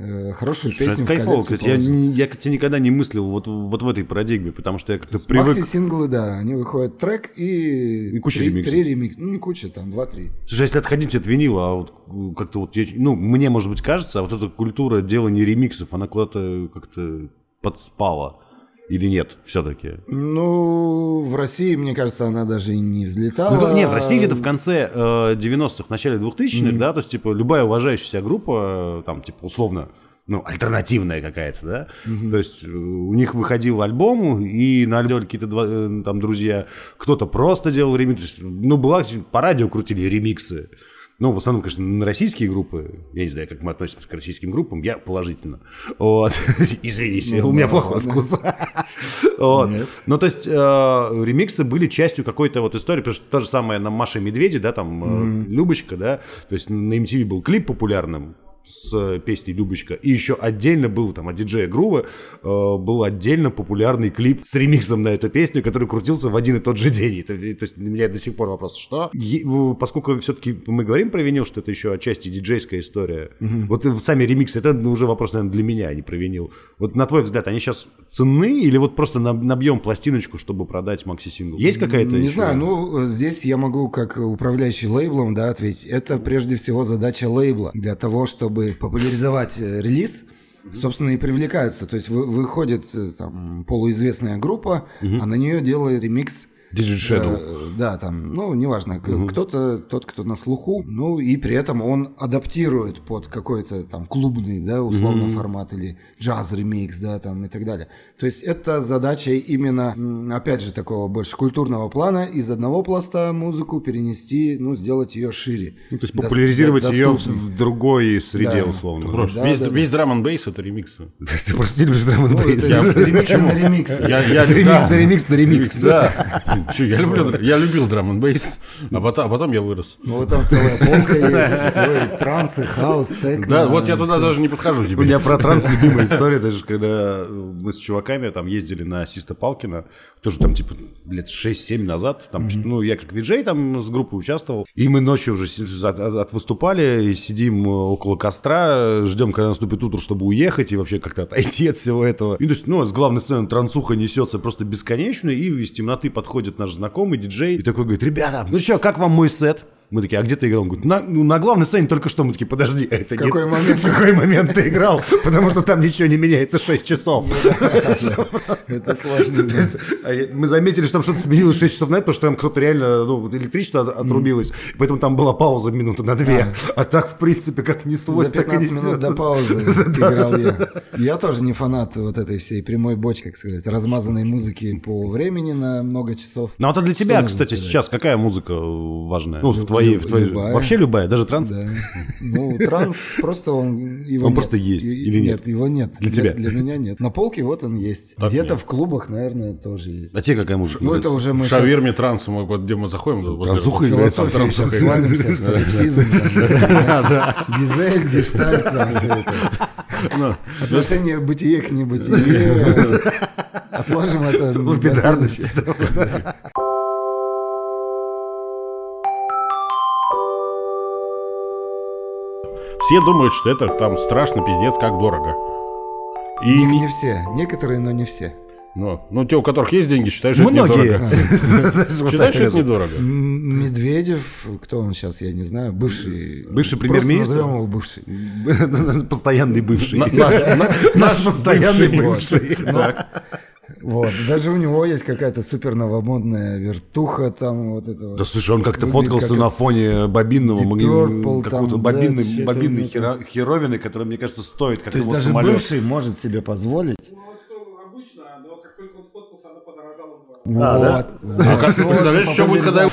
э, хорошую песню в Кайфово, коллекцию кстати, я, не- я, кстати, никогда не мыслил вот, вот в этой парадигме, потому что я как-то привык... Макси-синглы, да, они выходят трек и... И куча три, ремиксов. Три ремикса, ну не куча, там два-три. Слушай, если отходить от винила, а вот э, как-то вот, я- ну, мне, может быть, кажется, а вот эта культура делания ремиксов, она куда-то как-то подспала. Или нет, все-таки? Ну, в России, мне кажется, она даже и не взлетала. Ну, не, в России где-то в конце э, 90-х, начале 2000-х, да, то есть, типа, любая уважающаяся группа, э, там, типа, условно, ну, альтернативная какая-то, да, то есть, э, у них выходил альбом, и на альбоме какие-то два, э, там друзья, кто-то просто делал ремикс, ну, была, по радио крутили ремиксы, ну, в основном, конечно, на российские группы. Я не знаю, как мы относимся к российским группам. Я положительно. Вот. Извините, у меня плохой вкус. Вот. Ну, то есть, э, ремиксы были частью какой-то вот истории, потому что то же самое на Маше Медведи, да, там, э, Любочка, да, то есть на MTV был клип популярным, с э, песней «Любочка». И еще отдельно был там от диджея Грува, э, был отдельно популярный клип с ремиксом на эту песню, который крутился в один и тот же день. Это, то есть для меня до сих пор вопрос, что? Е- в- поскольку все-таки мы говорим про винил, что это еще отчасти диджейская история. Вот и сами ремиксы, это уже вопрос, наверное, для меня, а не про винил. Вот на твой взгляд, они сейчас ценны или вот просто наб- набьем пластиночку, чтобы продать макси-сингл? Есть какая-то Не еще? знаю, ну э, здесь я могу как управляющий лейблом, да, ответить. Это прежде всего задача лейбла для того, чтобы популяризовать э, релиз. Собственно, и привлекаются. То есть вы- выходит э, там полуизвестная группа, а на нее делает ремикс. Shadow. э, да, там, ну, неважно, к- кто-то, тот, кто на слуху, ну, и при этом он адаптирует под какой-то там клубный, да, условно, формат или джаз-ремикс, да, там и так далее. То есть это задача именно, опять же, такого больше культурного плана, из одного пласта музыку перенести, ну, сделать ее шире. Ну, то есть популяризировать ее в, другой среде, Да. условно. Просто Да, весь, да, да. весь драм н бейс это ремиксы. Ты просто не любишь драм н Ну, это ремикс на ремикс. Ремикс да. на ремикс на ремикс. Да. Я, люблю, я любил драм н бейс, а потом, а потом я вырос. Ну, вот там целая полка есть, свой транс и хаус, техно. Да, вот я туда даже не подхожу У теперь. меня про транс любимая история, даже когда мы с чуваками там ездили на Систа Палкина, тоже там типа лет 6-7 назад, там, ну, я как виджей там с группой участвовал, и мы ночью уже от, от- отвыступали, и сидим э, около костра, ждем, когда наступит утро, чтобы уехать и вообще как-то отойти от всего этого. И, то есть, ну, с главной сцены трансуха несется просто бесконечно, и из темноты подходит наш знакомый диджей и такой говорит, ребята, ну что, как вам мой сет? Мы такие, а где ты играл? Он говорит, на, ну, на главной сцене только что. Мы такие, подожди, а это В какой не- момент? В какой момент ты играл? Потому что там ничего не меняется 6 часов. Это сложно. А Мы заметили, что там что-то сменилось 6 часов на это, потому что там кто-то реально, ну, электричество от- отрубилось, поэтому там была пауза минуты на две. А так, в принципе, как неслось, За так и 15 минут несется. до паузы играл я. Я тоже не фанат вот этой всей прямой бочки, как сказать, размазанной музыки по времени на много часов. Ну, а для тебя, кстати, сейчас какая музыка важная? Ну, в твоей, в твоей... любая. Вообще любая, даже транс? Да. Ну, транс просто он его Он нет. просто есть И- или нет? Нет, его нет. Для тебя? Для меня нет. На полке вот он есть. Где-то в клубах, наверное, тоже есть. А тебе какая музыка? Ну, это уже В мы щас шаверме трансу, мы вот где мы заходим, Трансуха в играет, трансуха в там, Гизель, гештальт, там все это. Ну, Отношение бытие к небытие. Отложим это Лапидарность. Все думают, что это там страшно, пиздец, как дорого. И Не не- все. Некоторые, но не все. ну, ну, те, у которых есть деньги, считают, что Многие. это недорого. Считают, что это недорого. Медведев, кто он сейчас, я не знаю, бывший... Бывший премьер-министр? назовем его бывший. Постоянный бывший. На- Наш, на- Наш постоянный бывший. Вот. Даже у него есть какая-то супер новомодная вертуха там вот это вот. Да слушай, он как-то фоткался как на фоне бобинного, там, бобинной, да, бобинной херо- херовины, которая, мне кажется, стоит, как То есть его даже самолет. бывший может себе позволить. обычно, но как только он сфоткался, она подорожала в два раза. вот. вот. А как ты Вот представляешь, что будет, когда его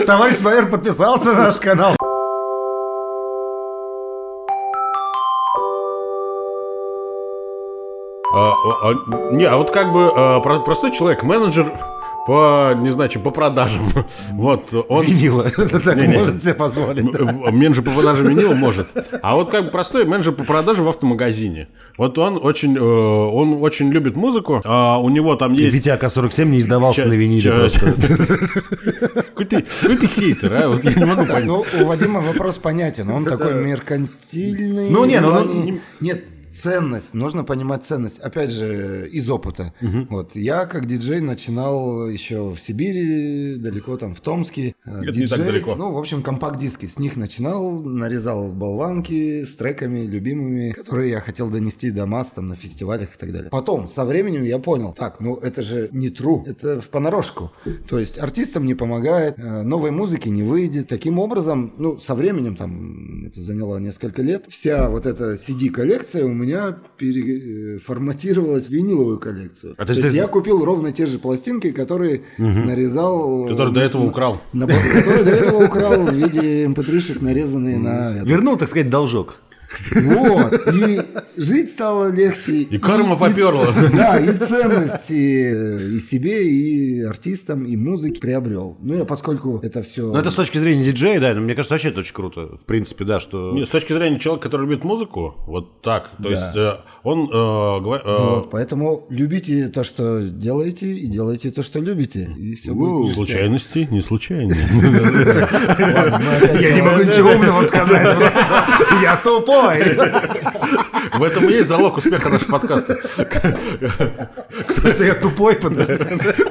бог! Товарищ майор подписался на наш канал. А, а, а, не, а вот как бы а, про- простой человек, менеджер по, не знаю, чем, по продажам. Вот, он... Винила. Так Не-не. может себе позволить. Менеджер по продажам винила может. А вот как бы простой менеджер по продажам в автомагазине. Вот он очень, э, он очень любит музыку. а у него там есть... Витя АК-47 не издавался Ча- на виниле ча- просто. Какой ты, какой ты хейтер, а? Вот я не могу понять. Ну, у Вадима вопрос понятен. Он такой меркантильный. Ну, не, ну, ну, плане- Нет, ценность. Нужно понимать ценность. Опять же, из опыта. Вот. Я, как диджей, начинал еще в Сибири, далеко там в Томске. Это не так далеко. Ну, в общем, компакт-диски. С них начинал, нарезал болванки с треками любимыми, которые я хотел донести до масс там на фестивалях и так далее. Потом, со временем я понял, так, ну это же не true, это в понарошку. То есть артистам не помогает, э, новой музыки не выйдет. Таким образом, ну, со временем, там, это заняло несколько лет, вся вот эта CD-коллекция у меня переформатировалась в виниловую коллекцию. А то то есть есть ты- я купил ровно те же пластинки, которые нарезал... Который до этого украл. На- который до этого украл в виде mp3-шек, нарезанные на... Вернул, так сказать, должок. Вот. И жить стало легче. И карма поперла. Да, и ценности э, и себе, и артистам, и музыке приобрел. Ну, я поскольку это все... Ну, это с точки зрения диджея, да, но мне кажется, вообще это очень круто. В принципе, да, что... С точки зрения человека, который любит музыку, вот так. То есть э, он э, говор- Вот, поэтому любите то, что делаете, и делайте то, что любите. И все будет случайности не случайны. Я не могу ничего умного сказать. Я тупой. В этом и есть залог успеха нашего подкаста. Что я тупой, подожди.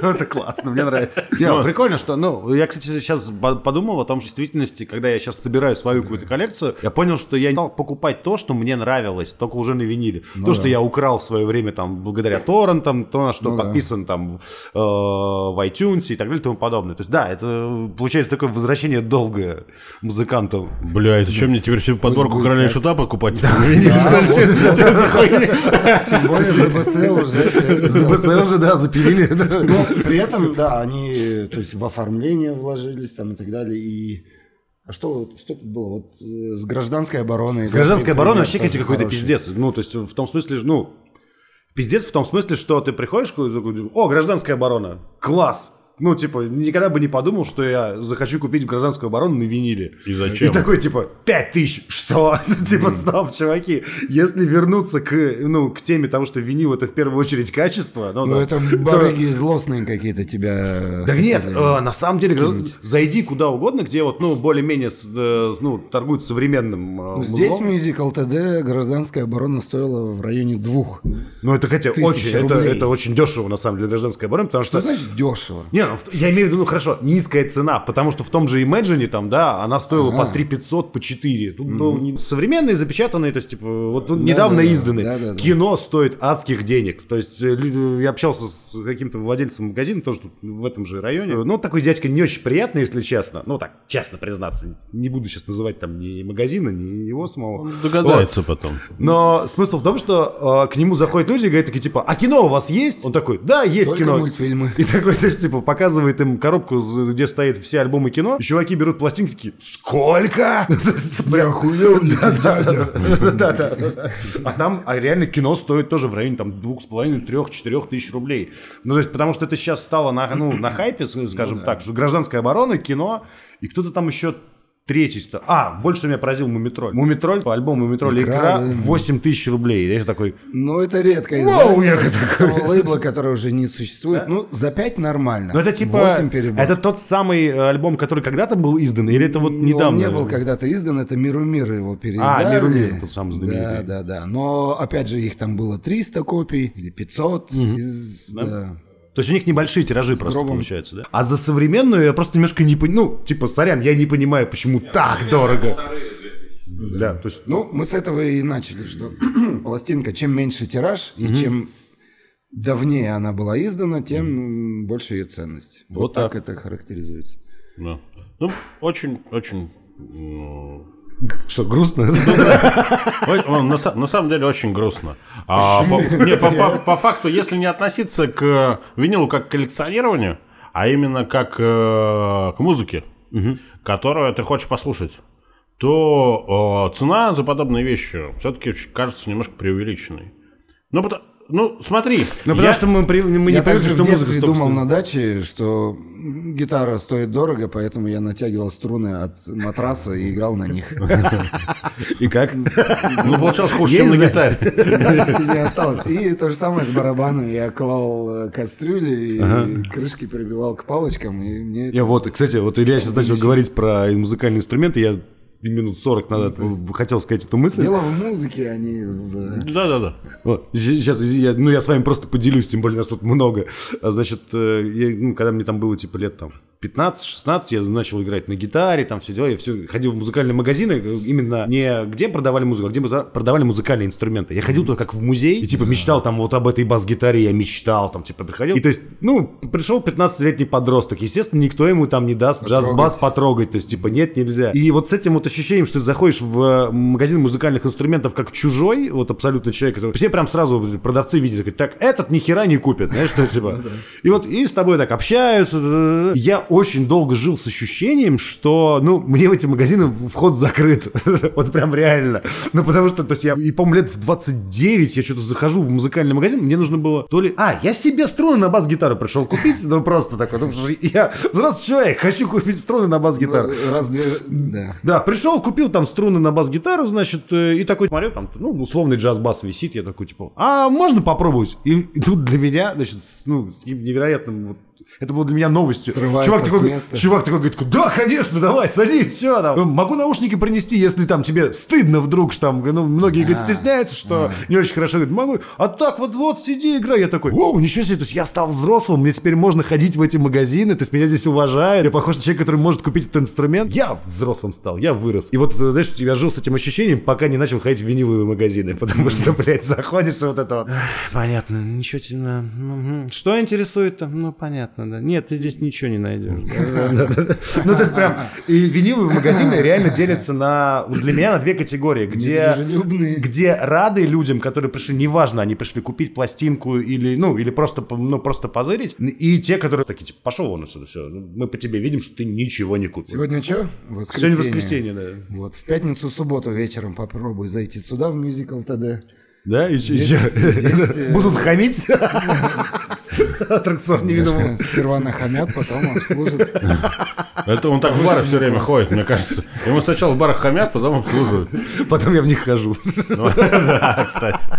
Ну, Это классно, мне нравится. Не, Прикольно, что, ну, я, кстати, сейчас по- подумал о том, что в действительности, когда я сейчас собираю свою какую-то коллекцию, я понял, что я не стал покупать то, что мне нравилось, только уже на виниле. То, что я украл в свое время там благодаря торрентам, то, на что подписан там э, в iTunes и так далее и тому подобное. То есть, да, это получается такое возвращение долгое музыкантам. Бля, это что мне теперь всю подборку короля шута покупать? Тем более ЗБС уже ЗБС уже, да, запилили. Но при этом, да, они то есть в оформление вложились там и так далее. И а что, что тут было? Вот э, с гражданской обороной. С гражданской обороной вообще, какой-то пиздец. Ну, то есть, в том смысле, ну, пиздец в том смысле, что ты приходишь, такой, о, гражданская оборона, класс. Ну, типа, никогда бы не подумал, что я захочу купить гражданскую оборону на виниле. И зачем? И такой, типа, 5 тысяч. Что? Типа, стоп, чуваки. Если вернуться к, ну, к теме того, что винил это в первую очередь качество. Ну, Ну, да, это то- барыги злостные какие-то тебя... да нет, э, на самом деле, граждан- зайди куда угодно, где вот, ну, более-менее, э, ну, торгуют современным э, Ну, Здесь мюзикл ТД гражданская оборона стоила в районе двух. Ну, это, хотя, очень, это, это очень дешево, на самом деле, для гражданской обороны, потому что... Что значит дешево? Не, ну, я имею в виду, ну, хорошо, низкая цена, потому что в том же Imagine, там, да, она стоила по 3 500, по 4. Тут, ну, не- современные, запечатанные, то есть, типа, вот тут недавно да, да, изданные. да, да, да. Кино стоит адских денег. То есть, э, лю- я общался с каким-то владельцем магазина, тоже тут в этом же районе. Ну, такой дядька не очень приятный, если честно. Ну, так, честно признаться. Не буду сейчас называть там ни магазина, ни его самого. Догадается потом. Но смысл в том, что э, к нему заходят люди и говорят такие, типа, а кино у вас есть? Он такой, да, есть Только кино. мультфильмы. И такой, знаешь, типа, показывает им коробку, где стоят все альбомы кино. И чуваки берут пластинки такие, сколько? Я охуел. Да-да-да. А там а реально кино стоит тоже в районе там двух с половиной, трех, четырех тысяч рублей. Ну, то есть, потому что это сейчас стало на, ну, на хайпе, скажем так, что гражданская оборона, кино, и кто-то там еще третий стал. А, больше меня поразил Мумитроль. Мумитроль, по альбому Мумитроль Икра, Икра, да. 8 тысяч рублей. Я такой, Ну, это редкое Вау, я такого лейбла, который уже не существует. Ну, за пять нормально. ну это типа, Восемь перебор. это тот самый э, альбом, который когда-то был издан, или это вот Ну, недавно? Он не был когда-то издан, это Миру Мир его переиздали. А, «Миру Мир», тот самый знаменитый. Да, да, да. Но, опять же, их там было 300 копий или 500. из- да. То есть у них небольшие тиражи просто гробом. получаются, да? А за современную я просто немножко не понимаю, ну, типа, сорян, я не понимаю, почему так дорого. Да, то есть, Ну, мы с этого и начали, что пластинка, чем меньше тираж, и чем давнее она была издана, тем больше ее ценность. Вот, Вот так. так. это характеризуется. Да. Ну, очень, очень... м, что, грустно? Ну, На, са- на самом деле очень грустно. А, по факту, если не относиться к винилу как к коллекционированию, а именно как э, к музыке, которую ты хочешь послушать, то э, цена за подобные вещи все-таки кажется немножко преувеличенной. Ну, потому- ну смотри. Ну, потому я- что мы, при- мы не я привыкли, также что музыка столько думал на даче, что гитара стоит дорого, поэтому я натягивал струны от матраса и играл на них. И как? Ну, получалось хуже, чем на гитаре. Записи не осталось. И то же самое с барабаном. Я клал э, кастрюли и крышки прибивал к палочкам, и мне Я вот, кстати, вот Илья сейчас начал говорить про музыкальные инструменты, я минут 40 назад хотел сказать эту мысль. Дело в музыке, а не в... Да-да-да. Вот, сейчас, я, ну, я с вами просто поделюсь, тем более нас тут много. А, Значит, э, я, ну, когда мне там было, типа, лет там 15-16, я начал играть на гитаре, там все дела, я все, ходил в музыкальные магазины, э, именно не где продавали музыку, а где продавали музыкальные инструменты. Я ходил туда как в музей, и, типа, мечтал там вот об этой бас-гитаре, я мечтал, там, типа, приходил. И, то есть, ну, пришел 15-летний подросток, естественно, никто ему там не даст джаз-бас потрогать, то есть, типа, нет, нельзя. И вот с этим вот ощущением, что ты заходишь в э, магазин музыкальных инструментов как чужой, вот абсолютно человек, который... Все прям сразу продавцы видят, так, этот ни хера не купит, знаешь, что типа... И вот, и с тобой так общаются. Я очень долго жил с ощущением, что, ну, мне в эти магазины вход закрыт. вот прям реально. Ну, потому что, то есть я, и, по-моему, лет в 29 я что-то захожу в музыкальный магазин, мне нужно было то ли... А, я себе струны на бас-гитару пришел купить, ну, просто такой, ну, потому что я взрослый человек, хочу купить струны на бас-гитару. Раз, две, да. Да, пришел, купил там струны на бас-гитару, значит, э, и такой смотрю, там, ну, условный джаз-бас висит, я такой, типа, а можно попробовать? И, тут для меня, значит, с, ну, с невероятным вот это было для меня новостью. Срывается чувак, такой, места. чувак такой говорит, да, конечно, давай, садись, все там. Могу наушники принести, если там тебе стыдно вдруг, что там, ну, многие, говорят, стесняются, что не очень хорошо. Говорит, могу, а так вот, вот, сиди, играй. Я такой, вау, ничего себе, то есть я стал взрослым, мне теперь можно ходить в эти магазины, то есть меня здесь уважают, я похож на человека, который может купить этот инструмент. Я взрослым стал, я вырос. И вот, э, знаешь, я жил с этим ощущением, пока не начал ходить в виниловые магазины, потому что, блядь, заходишь вот это вот. Понятно, ничего тебе, что интересует-то? Ну, понятно, да. Нет, ты здесь ничего не найдешь. Ну, то есть прям, и виниловые магазины реально делятся на, для меня на две категории, где, где рады людям, которые пришли, неважно, они пришли купить пластинку или, ну, или просто, ну, просто позырить, и те, которые такие, типа, пошел вон отсюда, все, мы по тебе видим, что ты ничего не купил. Сегодня что? Сегодня воскресенье, да. Вот, в пятницу, субботу вечером попробуй зайти сюда в мюзикл ТД. Да, и Здесь- здесь, э, Будут хамить? Аттракцион невидимого. Сперва нахамят, потом обслужат. Это он так в бары все время ходит, мне кажется. Ему сначала в барах хамят, потом обслуживают. Потом я в них хожу. Ну, Да, кстати.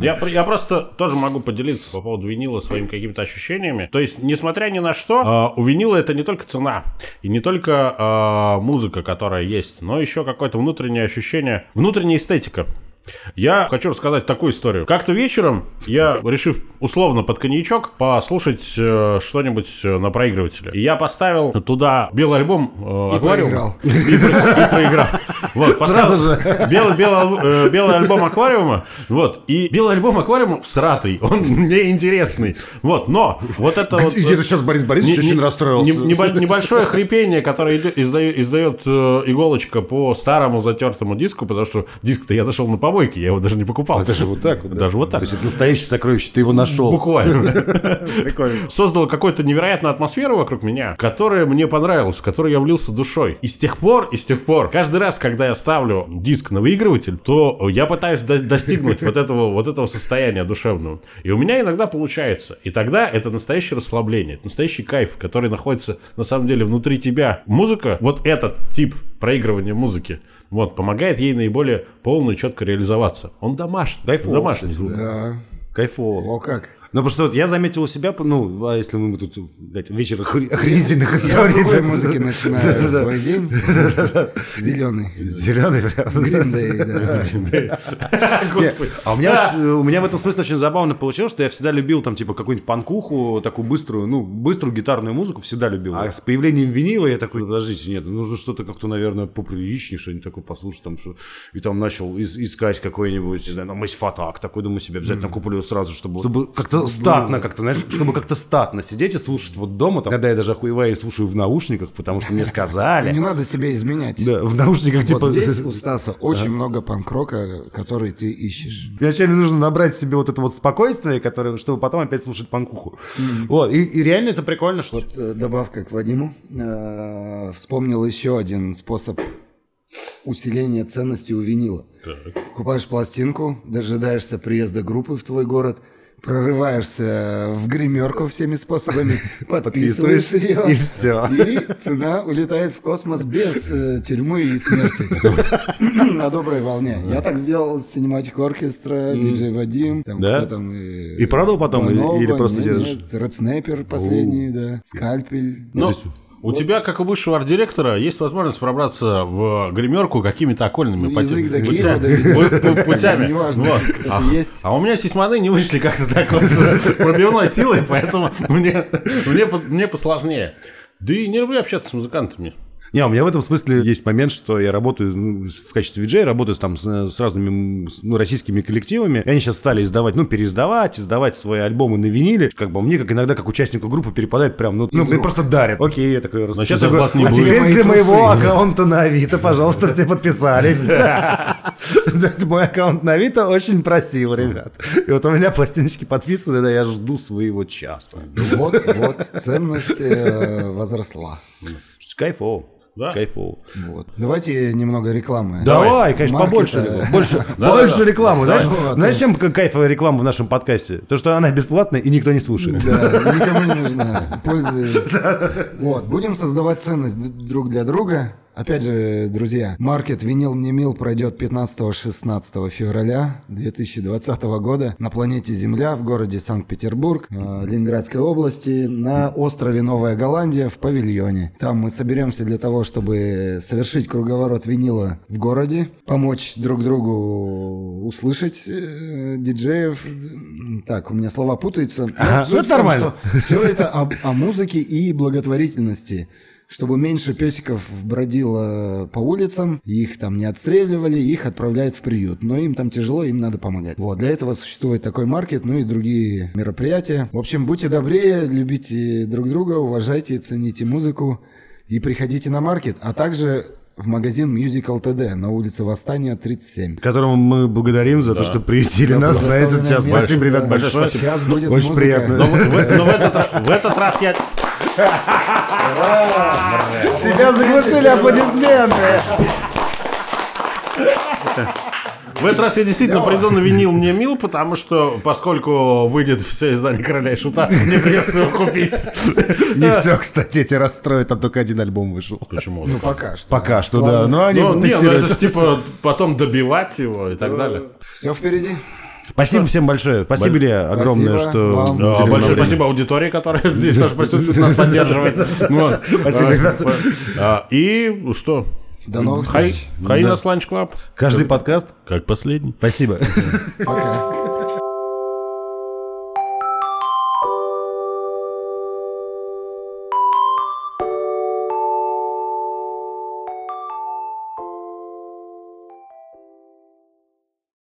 Я просто тоже могу поделиться по поводу винила своими какими-то ощущениями. То есть, несмотря ни на что, а, у винила это не только цена, и не только а, музыка, которая есть, но еще какое-то внутреннее ощущение, внутренняя эстетика. Я хочу рассказать такую историю. Как-то вечером я, решив условно под коньячок, послушать э, что-нибудь э, на проигрывателе. И я поставил туда белый альбом э, «Аквариума». проиграл. И, про- и проиграл. Вот, поставил белый, белый, алб- э, белый альбом аквариума. Вот. И белый альбом аквариума всратый. Он мне интересный. Вот. Но вот это вот. Где-то сейчас Борис Борисович Не- очень не- расстроился. не- небо- небольшое хрипение, которое издает, издает э, иголочка по старому затертому диску, потому что диск-то я нашел на помойке, я его даже не покупал. Это же вот так вот. да? Даже вот так. То есть это настоящее сокровище, ты его нашел. Буквально. Прикольно. Создал какую-то невероятную атмосферу вокруг меня, которая мне понравилась, в которой я влился душой. И с тех пор, и с тех пор, каждый раз, когда я ставлю диск на выигрыватель, то я пытаюсь до- достигнуть вот этого, вот этого состояния душевного. И у меня иногда получается. И тогда это настоящее расслабление, это настоящий кайф, который находится на самом деле внутри тебя. Музыка, вот этот тип проигрывания музыки, вот, помогает ей наиболее полно и четко реализоваться. Он домашний. Кайфово, Домашний звук. Да. Кайфово. О, как. Ну, потому что вот я заметил у себя, ну, а если мы тут, блядь, вечер охренительных историй. Другой музыки начинаю свой день. Зеленый. Зеленый прям. Да. А у меня, у меня в этом смысле очень забавно получилось, что я всегда любил там типа какую-нибудь панкуху, такую быструю, ну, быструю гитарную музыку всегда любил. А с появлением винила я такой, подождите, нет, нужно что-то как-то, наверное, поприличнее, что-нибудь такое послушать там, что... И там начал ис- искать какой-нибудь, не знаю, ну, Фатак, такой, думаю, себе обязательно куплю сразу, чтобы, чтобы статно, как-то, знаешь, чтобы как-то статно сидеть и слушать вот дома. Там, иногда я даже охуеваю и слушаю в наушниках, потому что мне Не сказали. надо себя изменять. Да, в наушниках типа... Вот здесь у Стаса очень много панк-рока, который ты ищешь. Вначале нужно набрать себе вот это вот спокойствие, которое, чтобы потом опять слушать панкуху. Вот, и, и реально это прикольно, что... Вот э, добавка к Вадиму. Э, Вспомнил еще один способ усиления ценности у винила. Купаешь пластинку, дожидаешься приезда группы в твой город, прорываешься в гримерку всеми способами, подписываешь ее, и всё. И цена улетает в космос без э, тюрьмы и смерти. На доброй волне. Я так сделал с Cinematic Orchestra, диджей Вадим, там Да? кто там... э, И продал потом или- Банова, или просто нет, держишь? нет, Snapper последний, да. Скальпель. Но у тебя, как у бывшего арт-директора, есть возможность пробраться в гримерку какими-то окольными язык пути- путями. Неважно, Вот. А- есть. А у меня сисьманы не вышли как-то так вот пробивной силой, поэтому мне, мне, мне посложнее. Да и не люблю общаться с музыкантами. Не, у меня в этом смысле есть момент, что я работаю ну, в качестве виджея, работаю там с, с разными ну, российскими коллективами. И они сейчас стали издавать, ну, переиздавать, издавать свои альбомы на виниле. Как бы мне, как иногда, как участнику группы, перепадает прям, ну, ну мне просто дарят. Окей, я такой Значит, распечатаю, не А будет. теперь для моего аккаунта на Авито, пожалуйста, все подписались. Мой аккаунт на Авито очень просил, ребят. И вот у меня пластиночки подписаны, да, я жду своего часа. Вот, вот, ценность э, возросла. Кайфово. Да. Кайфово. Вот. Давайте немного рекламы. Давай, конечно, Маркета. побольше рекламы. Больше, Да, больше да, да. рекламы. Знаешь, знаешь, чем к- кайф реклама в нашем подкасте? То, что она бесплатная и никто не слушает. Да, никому не нужна. Пользы. Вот, будем создавать ценность друг для друга. Опять же, друзья, маркет «Винил мне мил» пройдет 15-16 февраля 2020 года на планете Земля в городе Санкт-Петербург, э, Ленинградской области, на острове Новая Голландия в павильоне. Там мы соберемся для того, чтобы совершить круговорот винила в городе, помочь друг другу услышать э, диджеев. Так, у меня слова путаются. Ага, ну, это нормально. Все это о, о музыке и благотворительности. Чтобы меньше песиков бродило по улицам, их там не отстреливали, их отправляют в приют. Но им там тяжело, им надо помогать. Вот, для этого существует такой маркет, ну и другие мероприятия. В общем, будьте добрее, любите друг друга, уважайте, цените музыку и приходите на маркет, а также в магазин Musical TD на улице Восстания 37. Которому мы благодарим за то, что приютили нас на этот час. Предоставленное Спасибо, место, ребят, да. большое. Сейчас будет Очень музыка. приятно. Но, в, но в этот, в этот раз я... Тебя заглушили аплодисменты. В этот раз я действительно приду на винил мне мил, потому что, поскольку выйдет все издание Короля и Шута, мне придется его купить. Не все, кстати, эти расстроят, там только один альбом вышел. Почему? Ну, пока что. Пока что, да. Но они Ну, не, ну тестируют. это ж типа потом добивать его и так далее. Все впереди. Спасибо всем большое. Спасибо, Илья, огромное, Спасибо что... вам. Да, большое время. спасибо аудитории, которая здесь тоже присутствует, нас поддерживает. Спасибо, А, ребята. а, И что? До новых Hy-, встреч. Hyenas Lunch Club. Каждый подкаст. Как последний. Спасибо. Пока.